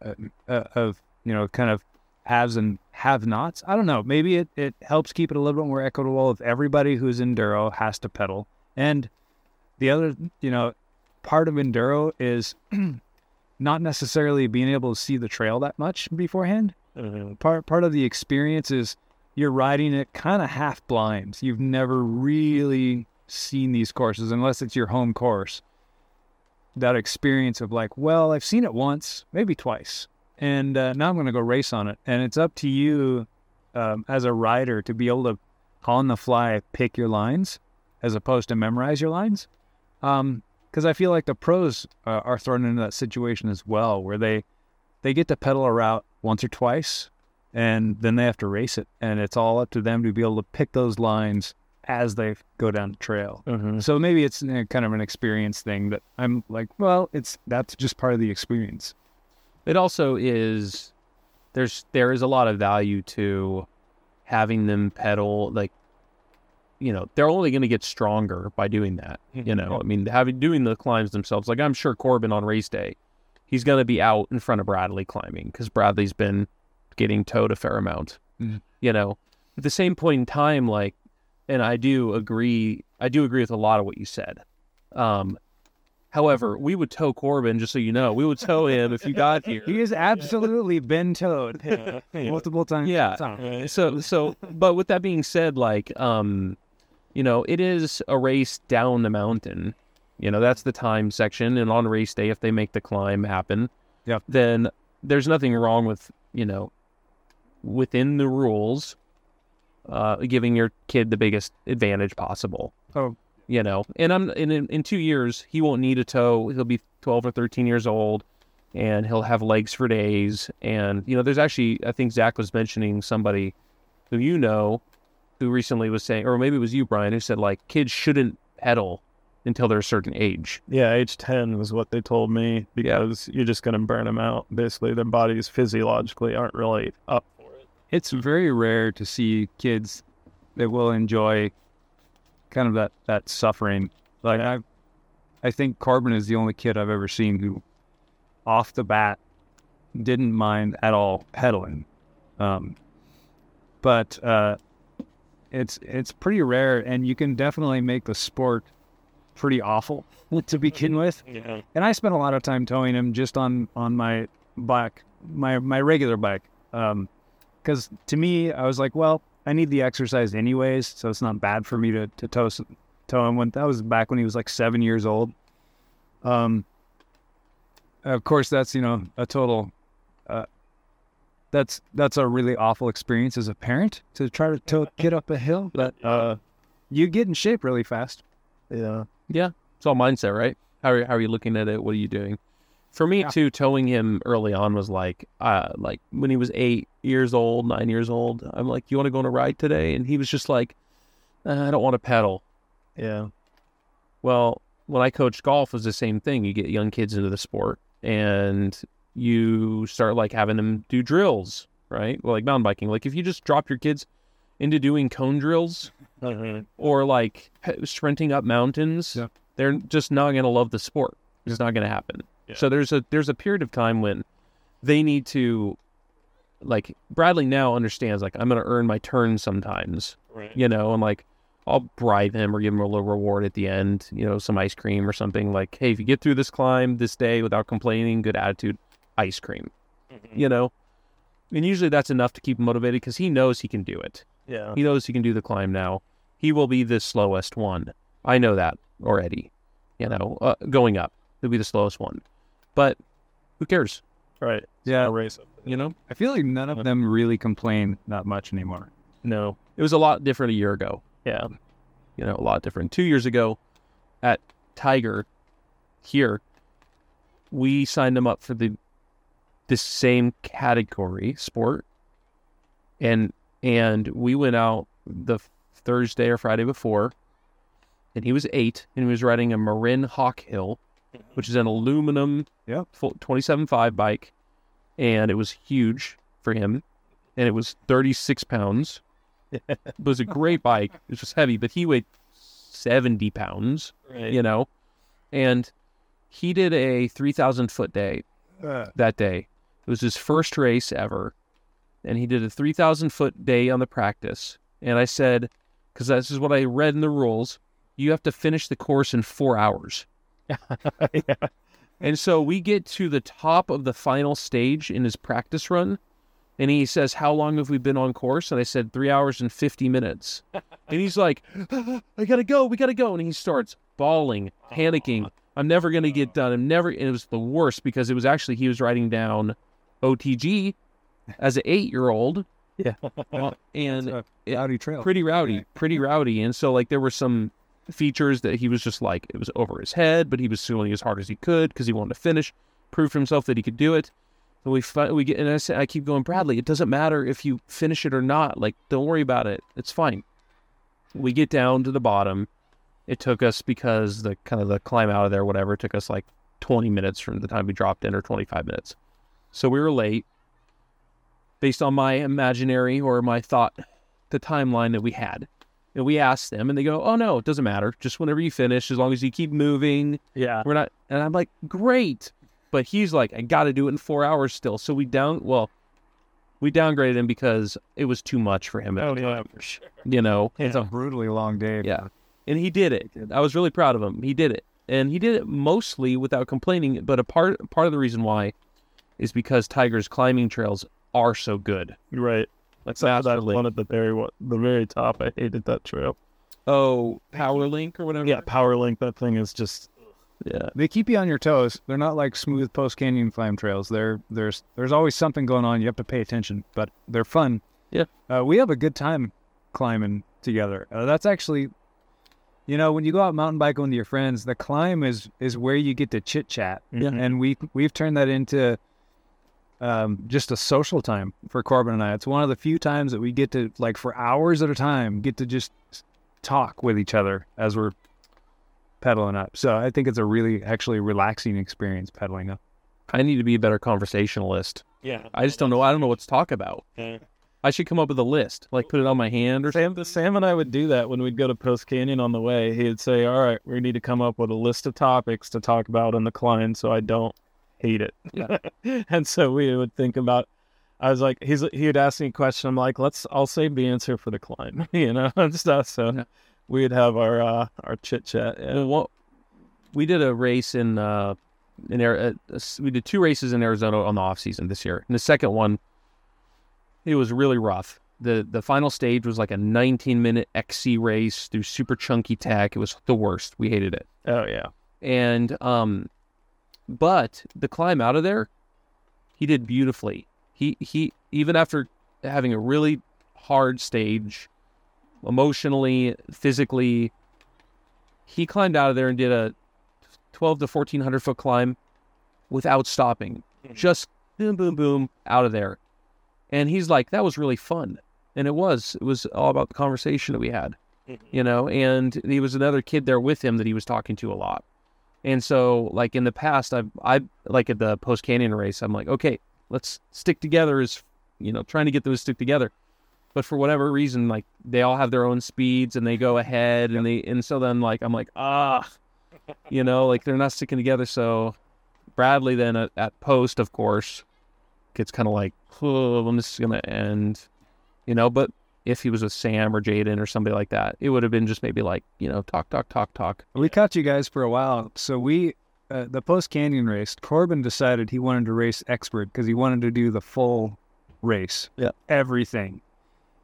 uh, uh, of you know kind of haves and have-nots. I don't know. Maybe it it helps keep it a little bit more equitable if everybody who's enduro has to pedal, and the other, you know, part of enduro is not necessarily being able to see the trail that much beforehand. Mhm. Part part of the experience is you're riding it kind of half blind. You've never really seen these courses unless it's your home course. That experience of like, well, I've seen it once, maybe twice, and uh, now I'm going to go race on it. And it's up to you um, as a rider to be able to, on the fly, pick your lines as opposed to memorize your lines. Because I feel like the pros uh, are thrown into that situation as well, where they they get to pedal a route once or twice, and then they have to race it, and it's all up to them to be able to pick those lines as they go down the trail. Mhm. So maybe it's kind of an experience thing that I'm like, well, it's that's just part of the experience. it also is there's there is a lot of value to having them pedal like you know they're only going to get stronger by doing that you know i mean having doing the climbs themselves like i'm sure corbin on race day he's going to be out in front of bradley climbing because bradley's been getting towed a fair amount Mhm. you know at the same point in time like and i do agree i do agree with a lot of what you said um however we would tow corbin just so you know we would tow him if you got here He has absolutely been towed Yeah. multiple times. Yeah. Right. so so but with that being said like um you know it is a race down the mountain you know that's the time section and on race day if they make the climb happen Yep. then there's nothing wrong with you know within the rules uh giving your kid the biggest advantage possible Oh, You know, and I'm and in, in two years he won't need a tow. He'll be twelve or thirteen years old, and he'll have legs for days. And you know, there's actually I think Zach was mentioning somebody who you know who recently was saying, or maybe it was you, Brian, who said like kids shouldn't pedal until they're a certain age. Yeah, age 10 was what they told me because you're just going to burn them out. Basically, their bodies physiologically aren't really up for it. It's very rare to see kids that will enjoy kind of that, that suffering. Like I, I think Corbin is the only kid I've ever seen who, off the bat, didn't mind at all pedaling. Um, but uh, it's it's pretty rare, and you can definitely make the sport pretty awful to begin with. Yeah. And I spent a lot of time towing him just on on my bike, my my regular bike. Um, because to me, I was like, well, I need the exercise anyways, so it's not bad for me to to tow tow him. When that was back when he was like seven years old. Um. Of course, that's you know a total. Uh, that's that's a really awful experience as a parent to try to tow a kid up a hill, but uh, you get in shape really fast. Yeah. Yeah, it's all mindset, right? How are, how are you looking at it? What are you doing? For me Yeah. too, towing him early on was like, uh, like when he was eight years old, nine years old. I'm like, you want to go on a ride today? And he was just like, "Uh, I don't want to pedal. Yeah. Well, when I coached golf, it was the same thing. You get young kids into the sport, and you start like having them do drills, right? Well, like mountain biking. Like if you just drop your kids into doing cone drills Uh-huh. or like sprinting up mountains, Yeah. they're just not going to love the sport. It's not going to happen. Yeah. So there's a there's a period of time when they need to like Bradley now understands like I'm going to earn my turn sometimes, Right. you know, and like I'll bribe him or give him a little reward at the end, you know, some ice cream or something like, hey, if you get through this climb this day without complaining, good attitude, ice cream, Mhm. you know. And usually that's enough to keep him motivated because he knows he can do it. Yeah. He knows he can do the climb now. He will be the slowest one. I know that already. You know, uh, going up, he'll be the slowest one. But who cares? Right. Yeah, A race. You know, I feel like none of them really complain that much anymore. No. it was a lot different a year ago. Yeah. You know, a lot different. Two years ago, at Tiger, here, we signed him up for the the same category sport, and and we went out the Thursday or Friday before, and he was eight, and he was riding a Marin Hawk Hill, mm-hmm. which is an aluminum Yep. full 27.5 bike, and it was huge for him, and it was 36 pounds. it was a great bike. It was just heavy, but he weighed 70 pounds, Right. you know, and he did a 3,000 foot day uh. that day. It was his first race ever, and he did a 3,000 foot day on the practice. And I said, because this is what I read in the rules, you have to finish the course in four hours. yeah. And so we get to the top of the final stage in his practice run, and he says, "How long have we been on course?" And I said, three hours and fifty minutes." and he's like, "I gotta go, we gotta go," and he starts bawling, panicking. I'm never gonna get done. I'm never. And it was the worst because it was actually he was writing down OTG as an eight year old, Yeah. Uh, and a rowdy trail. pretty rowdy, pretty rowdy. And so like there were some features that he was just like it was over his head, but he was swinging as hard as he could because he wanted to finish, prove to himself that he could do it. So we we get and I say I keep going, Bradley. It doesn't matter if you finish it or not. Like don't worry about it. It's fine. We get down to the bottom. It took us because the kind of the climb out of there, whatever, took us like 20 minutes from the time we dropped in or 25 minutes. So we were late based on my imaginary or my thought, the timeline that we had. And we asked them, and they go, "Oh no, it doesn't matter. Just whenever you finish, as long as you keep moving, Yeah. we're not." And I'm like, "Great," but he's like, "I got to do it in four hours still." So we down, well, we downgraded him because it was too much for him. at Oh yeah, for sure. you know. It's a brutally long day. Yeah, and he did it. I was really proud of him. He did it, and he did it mostly without complaining. But a part part of the reason why is because Tiger's climbing trails are so good. Right. Like Except for that masterly. one at the very the very top. I hated that trail. Oh, Power Link or whatever. Yeah, Power Link. That thing is just. yeah. They keep you on your toes. They're not like smooth post canyon climb trails. They're there's there's always something going on. You have to pay attention, but they're fun. Yeah. Uh, we have a good time climbing together. Uh, that's actually You know, when you go out mountain biking with your friends, the climb is is where you get to chit chat, Yeah. and we we've turned that into um, just a social time for Corbin and I. It's one of the few times that we get to like for hours at a time get to just talk with each other as we're pedaling up. So I think it's a really actually relaxing experience pedaling up. I need to be a better conversationalist. Yeah. I just don't know. I don't know what to talk about. Yeah. I should come up with a list, like put it on my hand or Sam, Sam and I would do that when we'd go to Post Canyon on the way. He'd say, "All right, we need to come up with a list of topics to talk about in the climb, so I don't hate it." Yeah. and so we would think about. I was like, he's he would ask me a question. I'm like, let's. I'll save the answer for the climb, you know, and stuff. So Yeah. we'd have our uh, our chit chat. And what we did a race in uh in uh, we did two races in Arizona on the off season this year. And the second one, it was really rough. the The final stage was like a 19 minute XC race through super chunky tech. It was the worst. We hated it. Oh yeah, And um, but the climb out of there, he did beautifully. He he even after having a really hard stage, emotionally, physically, he climbed out of there and did a twelve to fourteen hundred foot climb without stopping. Mhm. Just boom, boom, boom, out of there. And he's like, that was really fun. And it was. It was all about the conversation that we had you know, and he was another kid there with him that he was talking to a lot. And so, like in the past, I've, I like at the post canyon race, I'm like, okay, let's stick together as, you know, trying to get those stick together. But for whatever reason, like they all have their own speeds and they go ahead and they, and so then like, I'm like, ah, you know, like they're not sticking together. So Bradley then at, at post, of course, gets kind of like, oh, is going to end, you know, but if he was with Sam or Jaden or somebody like that, it would have been just maybe like, you know, talk, talk, talk, talk. We caught you guys for a while. So we, uh, the post canyon race, Corbin decided he wanted to race expert because he wanted to do the full race, Yeah. everything.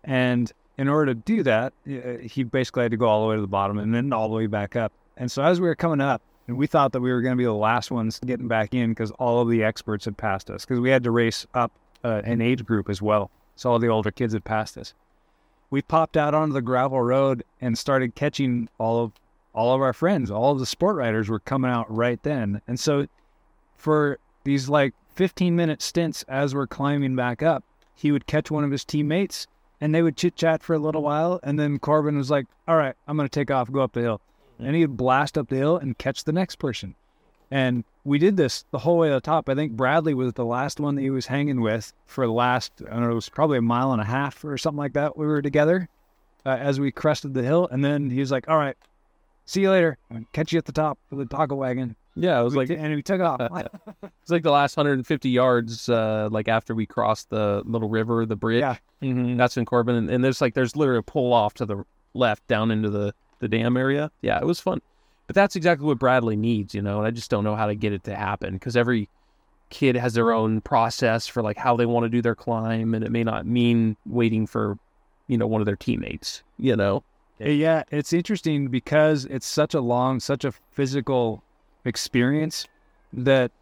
And in order to do that, uh, he basically had to go all the way to the bottom and then all the way back up. And so as we were coming up, and we thought that we were going to be the last ones getting back in because all of the experts had passed us because we had to race up uh, an age group as well. So all the older kids had passed us. We popped out onto the gravel road and started catching all of all of our friends, all of the sport riders were coming out right then. And so for these like 15 minute stints as we're climbing back up, he would catch one of his teammates and they would chit chat for a little while. And then Corbin was like, All right, I'm going to take off, go up the hill. And he'd blast up the hill and catch the next person. And we did this the whole way to the top. I think Bradley was the last one that he was hanging with for the last, I don't know, it was probably a mile and a half or something like that. We were together uh, as we crested the hill. And then he was like, All right, see you later. Catch you at the top of the taco wagon. Yeah, it was We like t- and we took off. it's like the last 150 yards, uh, like after we crossed the little river, the bridge. Yeah. Mm-hmm. That's in Corbin, and, and there's like there's literally a pull off to the left down into the the dam area. Yeah, it was fun, but that's exactly what Bradley needs, you know. And I just don't know how to get it to happen because every kid has their own process for like how they want to do their climb, and it may not mean waiting for, you know, one of their teammates, you know. Yeah, it's interesting because it's such a long, such a physical experience that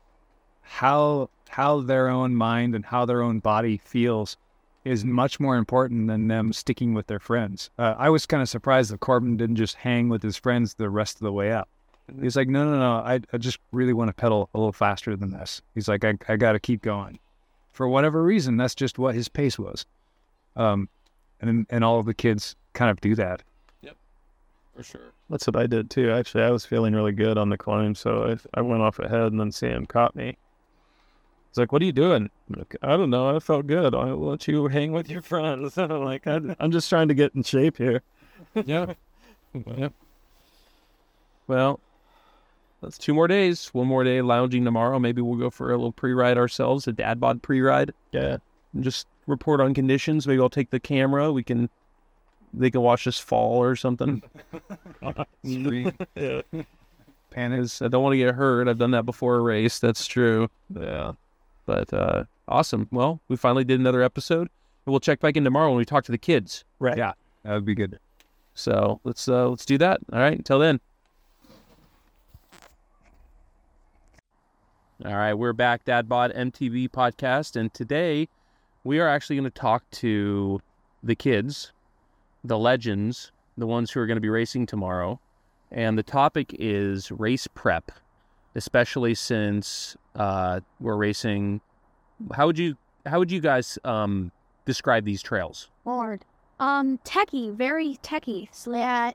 how how their own mind and how their own body feels is much more important than them sticking with their friends. Uh, I was kind of surprised that Corbin didn't just hang with his friends the rest of the way up. He's like, no, no, no, I, I just really want to pedal a little faster than this. He's like, I, I got to keep going. For whatever reason, that's just what his pace was. Um, and and all of the kids kind of do that. Yep, for sure. That's what I did too. Actually, I was feeling really good on the climb, so I, I went off ahead, and then Sam caught me. He's like, "What are you doing?" I'm like, I don't know. I felt good. I'll let you hang with your friends. I'm like, I, I'm just trying to get in shape here. Yeah. yeah. Well, that's two more days. One more day lounging tomorrow. Maybe we'll go for a little pre-ride ourselves, a dad bod pre-ride. Yeah. and just report on conditions. Maybe I'll take the camera. We can they can watch us fall or something. yeah. Panics. I don't want to get hurt. I've done that before a race. That's true. Yeah. But uh, awesome. Well, we finally did another episode. And we'll check back in tomorrow when we talk to the kids. Right. Yeah. That would be good. So let's uh, let's do that. All right. Until then. All right, we're back, Dad Bod MTB podcast, and today we are actually going to talk to the kids, the legends, the ones who are going to be racing tomorrow, and the topic is race prep, especially since uh, we're racing. How would you how would you guys um, describe these trails? Lord. Um, techie, very techie. Yeah,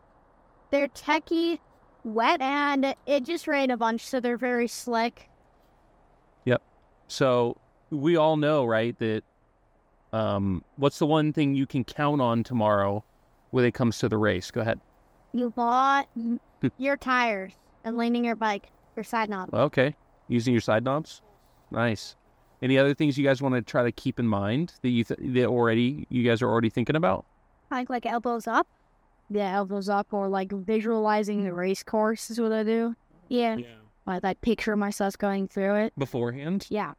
they're techie, wet, and it just rained a bunch, so they're very slick. Yep. So we all know, right, that um, what's the one thing you can count on tomorrow when it comes to the race? Go ahead. You bought your tires and leaning your bike, your side knob. Okay, using your side knobs. Nice. Any other things you guys want to try to keep in mind that you th- that already you guys are already thinking about? Like like elbows up. Yeah, elbows up, or like visualizing the mm-hmm. race course is what I do. Yeah, like I picture myself going through it. beforehand. Yeah,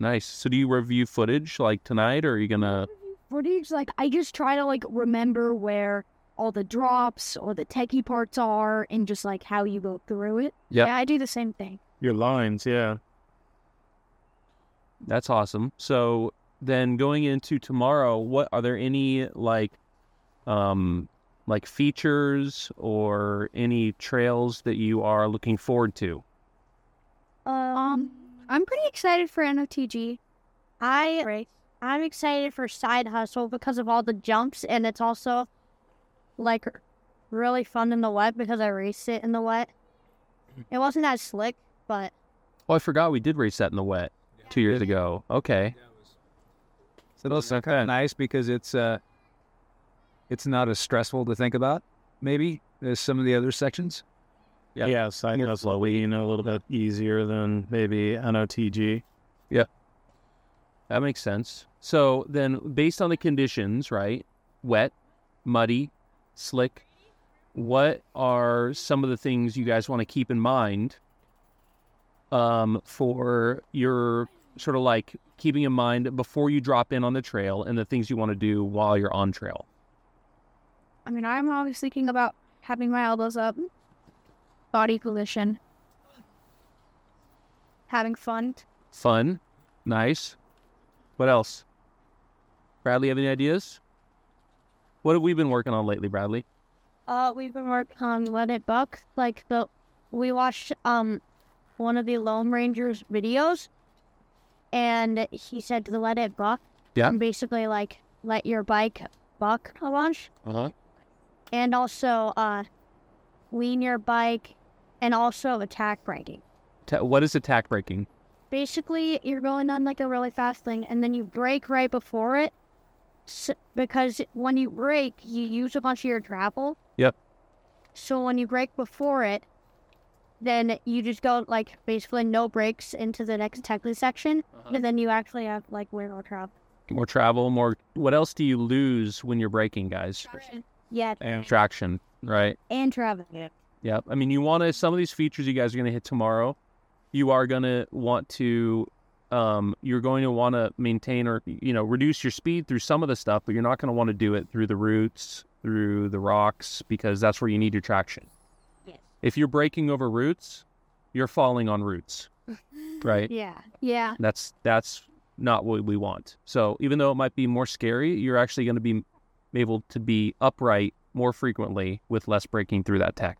Nice. So do you review footage like tonight, or are you gonna? footage. Like I just try to like remember where all the drops or the techie parts are, and just like how you go through it. Yep. Yeah, I do the same thing. Your lines, yeah. That's awesome. So then going into tomorrow, what are there any like, um, like features or any trails that you are looking forward to? Um, I'm pretty excited for NOTG. I I'm excited for Side Hustle because of all the jumps, and it's also like really fun in the wet because I raced it in the wet. It wasn't as slick, but Oh, I forgot we did race that in the wet two years ago. Okay. So those are kind of nice because it's uh, it's not as stressful to think about, maybe as some of the other sections. Yeah. Yeah, side hustle, you know, a little bit easier than maybe NOTG. Yeah, that makes sense. So then, based on the conditions, right? Wet, muddy, slick. What are some of the things you guys want to keep in mind um, for your sort of like keeping in mind before you drop in on the trail and the things you want to do while you're on trail? I mean, I'm always thinking about having my elbows up, body position, having fun. Fun, nice. What else? Bradley, have any ideas? What have we been working on lately, Bradley? Uh, we've been working on Let It Buck. Like the, we watched um, one of the Lone Rangers videos, and he said to let it buck. Yeah. And basically, like let your bike buck a bunch, Uh huh. and also uh, lean your bike, and also attack braking. Ta- what is attack braking? Basically, you're going on like a really fast thing, and then you brake right before it, s because when you brake, you use a bunch of your travel. Yep. So when you brake before it, then you just go like basically no brakes into the next technically section, uh-huh. and then you actually have like way more travel. More travel, more. What else do you lose when you're braking, guys? Yeah, And Traction, right? and travel. Yep. I mean, you want to, some of these features you guys are going to hit tomorrow, you are going to want to, um, you're going to want to maintain or, you know, reduce your speed through some of the stuff, but you're not going to want to do it through the roots, through the rocks, because that's where you need your traction. Yes. If you're braking over roots, you're falling on roots, right? Yeah, yeah, That's, that's not what we want. So even though it might be more scary, you're actually going to be able to be upright more frequently with less braking through that tech.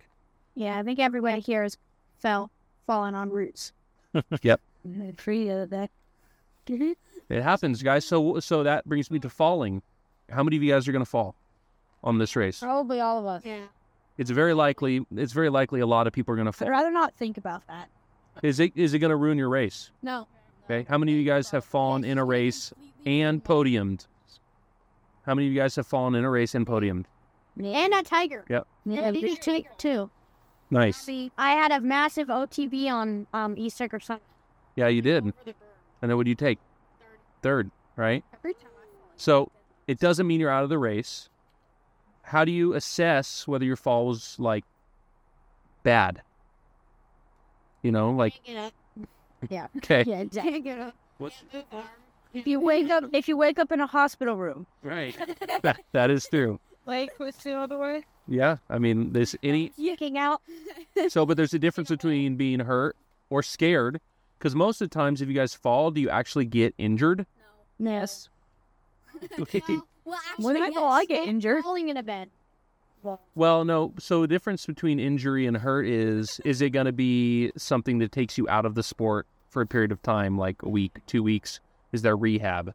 yeah. I think everybody here has fell fallen on roots. Yep. Free of that. It happens, guys. So so that brings me to falling. How many of you guys are going to fall on this race? Probably all of us. Yeah. It's very likely. It's very likely a lot of people are going to fall. I'd fall. rather not think about that. Is it is it going to ruin your race? No. Okay. How many of you guys have fallen in a race and podiumed? How many of you guys have fallen in a race and podiumed? And a tiger. Yep. Yeah, big tiger too. Nice. See, I had a massive OTB on um Easter or Sunday. Yeah, you did. And then what do you take? Third, right? Every time So it doesn't mean you're out of the race. How do you assess whether your fall was like bad? You know, like Yeah. okay, Yeah, exactly. what's If you wake up, if you wake up in a hospital room, right? that, that is true. like what's the other way? Yeah, I mean, there's any Yucking out. so, but there's a difference between being hurt or scared. Because most of the times, if you guys fall, do you actually get injured? Yes. Well, actually, When I yes. fall, I get injured. Falling in a bed. Well, no. So the difference between injury and hurt is is it going to be something that takes you out of the sport for a period of time, like a week, two weeks? Is there rehab?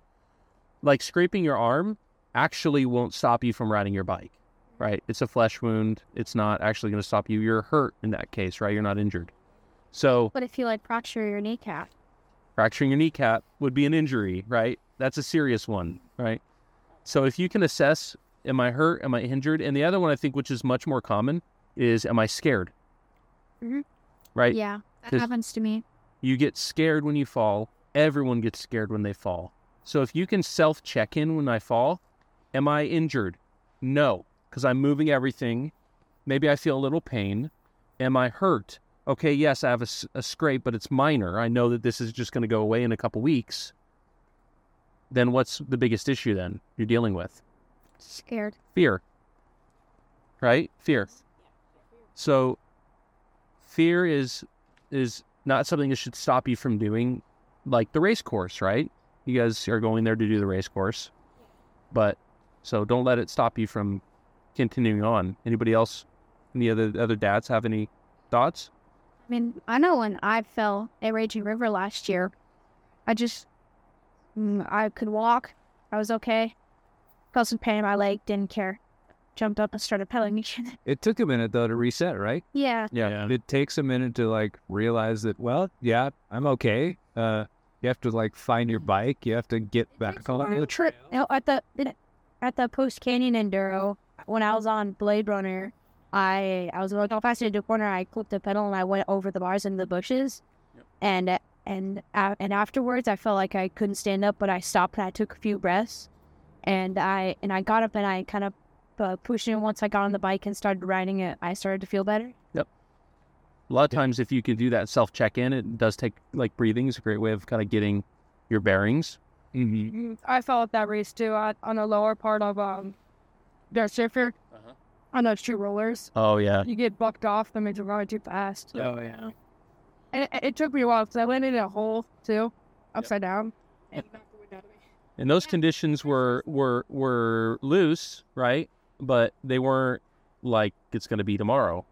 Like scraping your arm actually won't stop you from riding your bike, right? It's a flesh wound. It's not actually going to stop you. You're hurt in that case, right? You're not injured. So But if you like fracture your kneecap, fracturing your kneecap would be an injury, right? That's a serious one, right? So if you can assess, am I hurt? Am I injured? And the other one I think, which is much more common, is am I scared? Mhm. Right? yeah, that happens to me. You get scared when you fall. Everyone gets scared when they fall. So if you can self check in when I fall, am I injured? No, because I'm moving everything. Maybe I feel a little pain. Am I hurt? Okay, yes, I have a scrape, but it's minor. I know that this is just going to go away in a couple weeks. Then what's the biggest issue then you're dealing with? Scared. fear right fear so fear is is not something that should stop you from doing like the race course right you guys are going there to do the race course but so don't let it stop you from continuing on anybody else any other other dads have any thoughts I mean, I know when I fell at Raging River last year, I just, mm, I could walk. I was okay. Felt some pain in my leg, didn't care. Jumped up and started pedaling again. It took a minute though to reset, right? yeah. yeah, It takes a minute to like realize that. Well, yeah, I'm okay. Uh, you have to like find your bike. You have to get back on the trail. No, at the at the Post Canyon Enduro, when I was on Blade Runner, I I was going how fast into a corner. I clipped the pedal and I went over the bars into the bushes, and and uh, and afterwards I felt like I couldn't stand up, but I stopped and I took a few breaths, and I and I got up and I kind of uh, pushed in. Once I got on the bike and started riding it, I started to feel better. Yep. a lot of times if you can do that self check in it does take like breathing is a great way of kind of getting your bearings Mm-hmm. Mm, I felt that race too on, on the lower part of um Dirt Surfer Uh-huh. On those two rollers. oh yeah You get bucked off, that means you're going too fast. Oh yeah. And it, it took me a while because I landed in a hole too, upside down. And knocked the wind out of me. And those conditions were were were loose, right? But they weren't like it's going to be tomorrow.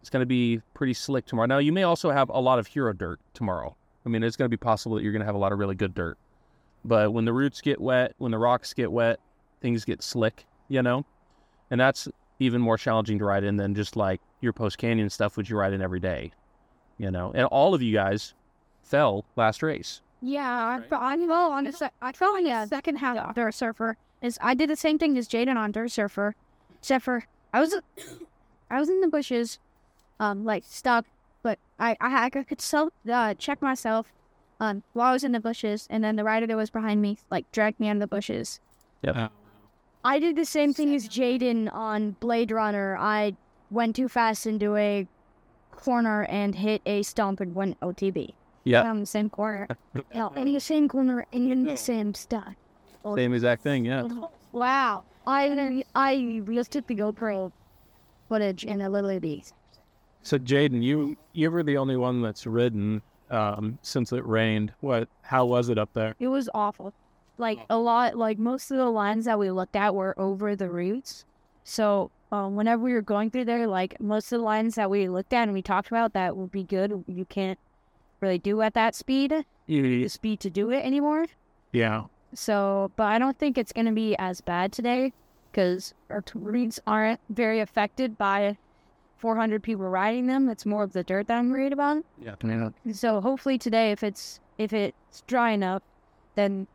It's going to be pretty slick tomorrow. Now you may also have a lot of hero dirt tomorrow. I mean, it's going to be possible that you're going to have a lot of really good dirt. But when the roots get wet, when the rocks get wet, things get slick, you know? And that's even more challenging to ride in than just like your post canyon stuff, which you ride in every day, you know? And all of you guys fell last race. Yeah, I, I fell on the sec- I fell on the second half of Dirt Surfer. Is I did the same thing as Jaden on Dirt Surfer, except for I was I was in the bushes, um, like stuck, but I I, I could self uh, check myself, um, while I was in the bushes, and then the rider that was behind me like dragged me out of the bushes. Yep. I did the same thing as Jaden on Blade Runner. I went too fast into a corner and hit a stomp and went OTB. Yeah. On the same corner. no, in the same corner and in the same spot. Same exact thing, yeah. Wow. I I just took the GoPro footage and a little bit. So Jaden, you you were the only one that's ridden um, since it rained. What? How was it up there? It was awful. Like a lot, like most of the lines that we looked at were over the roots. So um, whenever we were going through there, like most of the lines that we looked at and we talked about that would be good, you can't really do at that speed, the speed to do it anymore. Yeah. So, but I don't think it's going to be as bad today because our t- roots aren't very affected by 400 people riding them. It's more of the dirt that I'm worried about. Yeah. So hopefully today, if it's if it's dry enough, then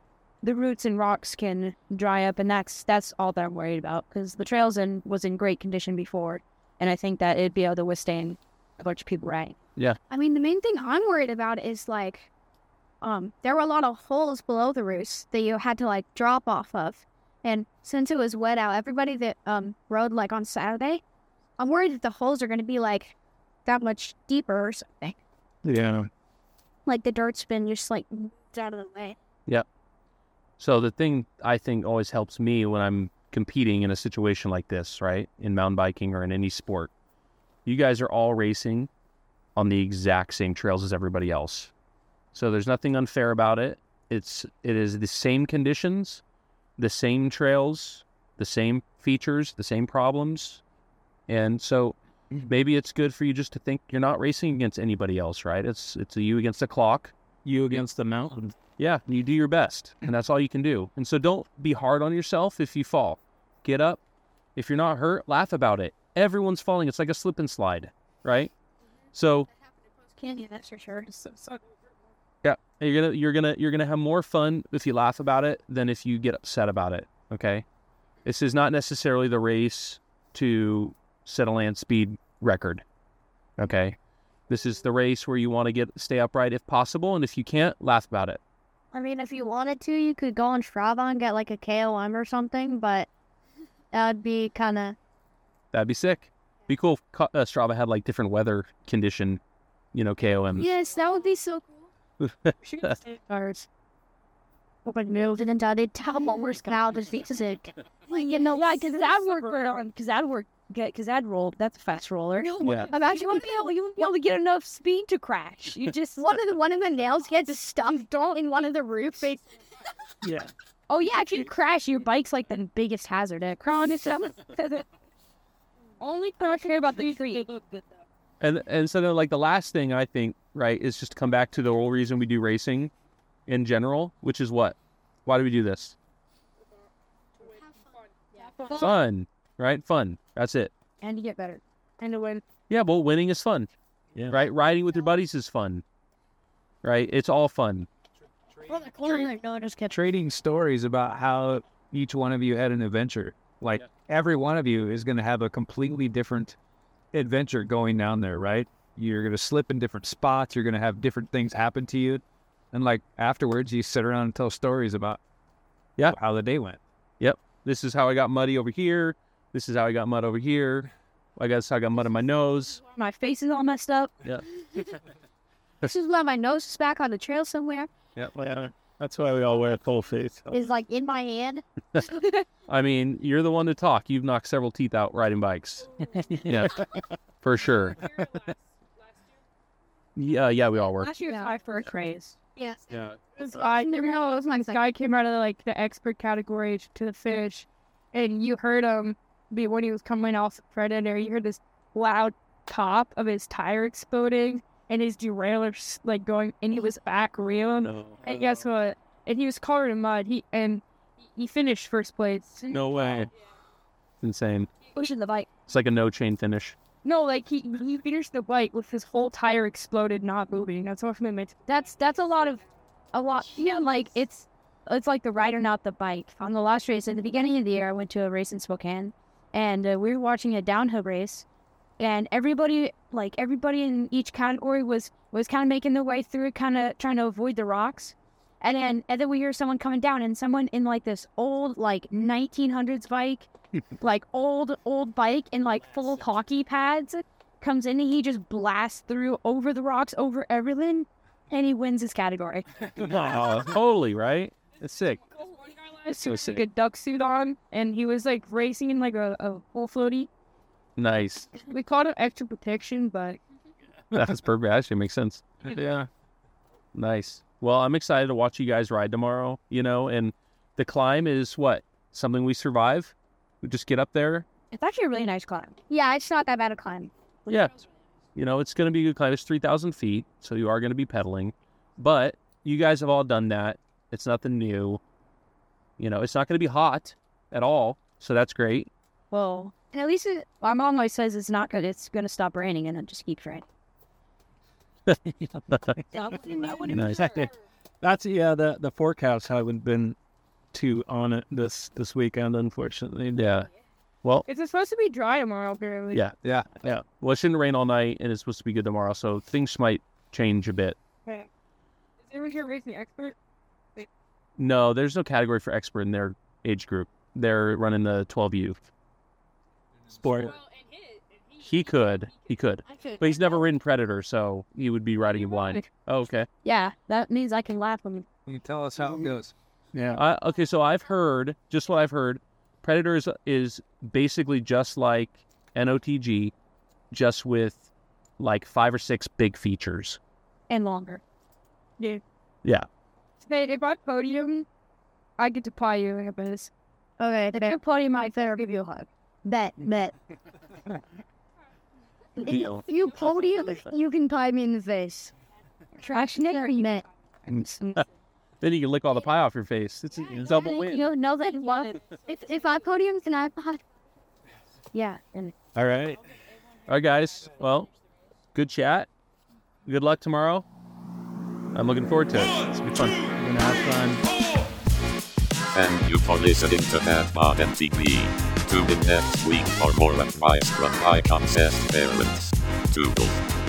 the roots and rocks can dry up, and that's that's all that I'm worried about because the trails in was in great condition before, and I think that it'd be able to withstand a bunch of people riding. Yeah. I mean, the main thing I'm worried about is like, um, there were a lot of holes below the roots that you had to like drop off of, and since it was wet out, everybody that um rode like on Saturday, I'm worried that the holes are going to be like that much deeper or something Yeah. like the dirt's been just like moved out of the way. So the thing I think always helps me when I'm competing in a situation like this, right, in mountain biking or in any sport, you guys are all racing on the exact same trails as everybody else. So there's nothing unfair about it. It's it is the same conditions, the same trails, the same features, the same problems. And so mm. maybe it's good for you just to think you're not racing against anybody else, right? It's it's a you against the clock. You against the mountain. Yeah, you do your best, and that's all you can do. And so don't be hard on yourself if you fall. Get up. If you're not hurt, laugh about it. Everyone's falling. It's like a slip and slide, right? So Candy, that's for sure. yeah, you're gonna you're gonna you're gonna have more fun if you laugh about it than if you get upset about it. Okay, this is not necessarily the race to set a land speed record. Okay, this is the race where you want to get stay upright if possible, and if you can't, laugh about it. I mean, if you wanted to, you could go on Strava and get like a KOM or something, but that'd be kind of That'd be sick. Be cool. if uh, Strava had like different weather condition, you know, KOM. yes, that would be so cool. Cars. Open middle and down it. Tell what we're now just be sick. Like, you know, Yeah, because that would work for because that work because that roll that's a fast roller. Yeah. Imagine you wouldn't be able you wouldn't be able to get enough speed to crash. You just one of the one of the nails gets stuffed in one of the roofs. Yeah. oh yeah, if you crash, your bike's like the biggest hazard at Cron. Only don't care about the street. And and so then like the last thing I think right is just to come back to the whole reason we do racing in general, which is what? Why do we do this? Fun, right? Fun. That's it. And to get better. And to win. Yeah, well, winning is fun. Yeah. Right? Riding with your buddies is fun. Right? It's all fun. No, just kidding. Trading stories about how each one of you had an adventure. Like every one of you is going to have a completely different adventure going down there, right? You're going to slip in different spots. You're going to have different things happen to you. And like afterwards, you sit around and tell stories about Yeah. how the day went. Yep. This is how I got muddy over here. This is how I got mud over here. I guess I got mud in my nose. My face is all messed up. Yeah. this is why my nose is back on the trail somewhere. Yeah. That's why we all wear full face. Is like in my hand. I mean, you're the one to talk. You've knocked several teeth out riding bikes. yeah, for sure. Yeah, yeah, we all were. Last year was my first race. Yes. Yeah. I never know. It was my guy came out of the, like the expert category to the fish, and you heard him be when he was coming off the predator. You heard this loud pop of his tire exploding and his derailleur like going, and he was back reeling. No. And guess what? And he was covered in mud. He and he finished first place. No way. Insane. Pushing the bike. It's like a no chain finish. No, like he he finished the bike with his whole tire exploded, not moving. That's what I meant. That's that's a lot of, a lot. Yeah, like it's it's like the rider, not the bike. On the last race at the beginning of the year, I went to a race in Spokane, and uh, we were watching a downhill race, and everybody like everybody in each category was was kind of making their way through, kind of trying to avoid the rocks. And then and then we hear someone coming down, and someone in like this old like 1900s bike, like old old bike in like full hockey pads comes in and he just blasts through over the rocks, over everything, and he wins his category. Oh, totally, right? It's sick. So sick. like a duck suit on, and he was like racing in like a, a full floaty. Nice. We called it extra protection, but That's perfect. Actually makes sense. Yeah. Nice. Well, I'm excited to watch you guys ride tomorrow, you know, and the climb is what? Something we survive? We just get up there. it's actually a really nice climb. Yeah, it's not that bad a climb. Yeah. You know, it's going to be a good climb. It's 3,000 feet, so you are going to be pedaling. But you guys have all done that. It's nothing new. You know, it's not going to be hot at all, so that's great. Well, and at least it, my mom always says it's not good. It's gonna stop raining, and it just keeps raining. Nice. That's yeah. The the forecast haven't been too on it this this weekend, unfortunately. Yeah. Well, It's supposed to be dry tomorrow, apparently. yeah. Yeah. Yeah. Well, it shouldn't rain all night, and it's supposed to be good tomorrow, so things might change a bit. Okay. Is everyone here racing expert? No, there's no category for expert in their age group. They're running the 12U. Sport. He could. He could. But he's never ridden Predator, so he would be riding in blind. Oh, okay. Yeah, that means I can laugh when Can you tell us how it goes? Yeah. I, okay, so I've heard, just what I've heard, Predator is, is basically just like NOTG, just with like five or six big features. and longer. Yeah. Yeah. Hey, if I podium, I get to pie you, I guess. Okay, If you podium, I better give you a hug. Bet, bet. Deal. If you podium, you can tie me in the face. Trash nigger. Bet. Then you can lick all the pie off your face. It's a double win. You know that what? If if I podium, can I? Yeah. And All right. All right, guys. Well, good chat. Good luck tomorrow. I'm looking forward to it. It's gonna be fun. Have fun. Thank you for listening to That Mod MTB. Tune in next week for more advice from concept parents. Toodles.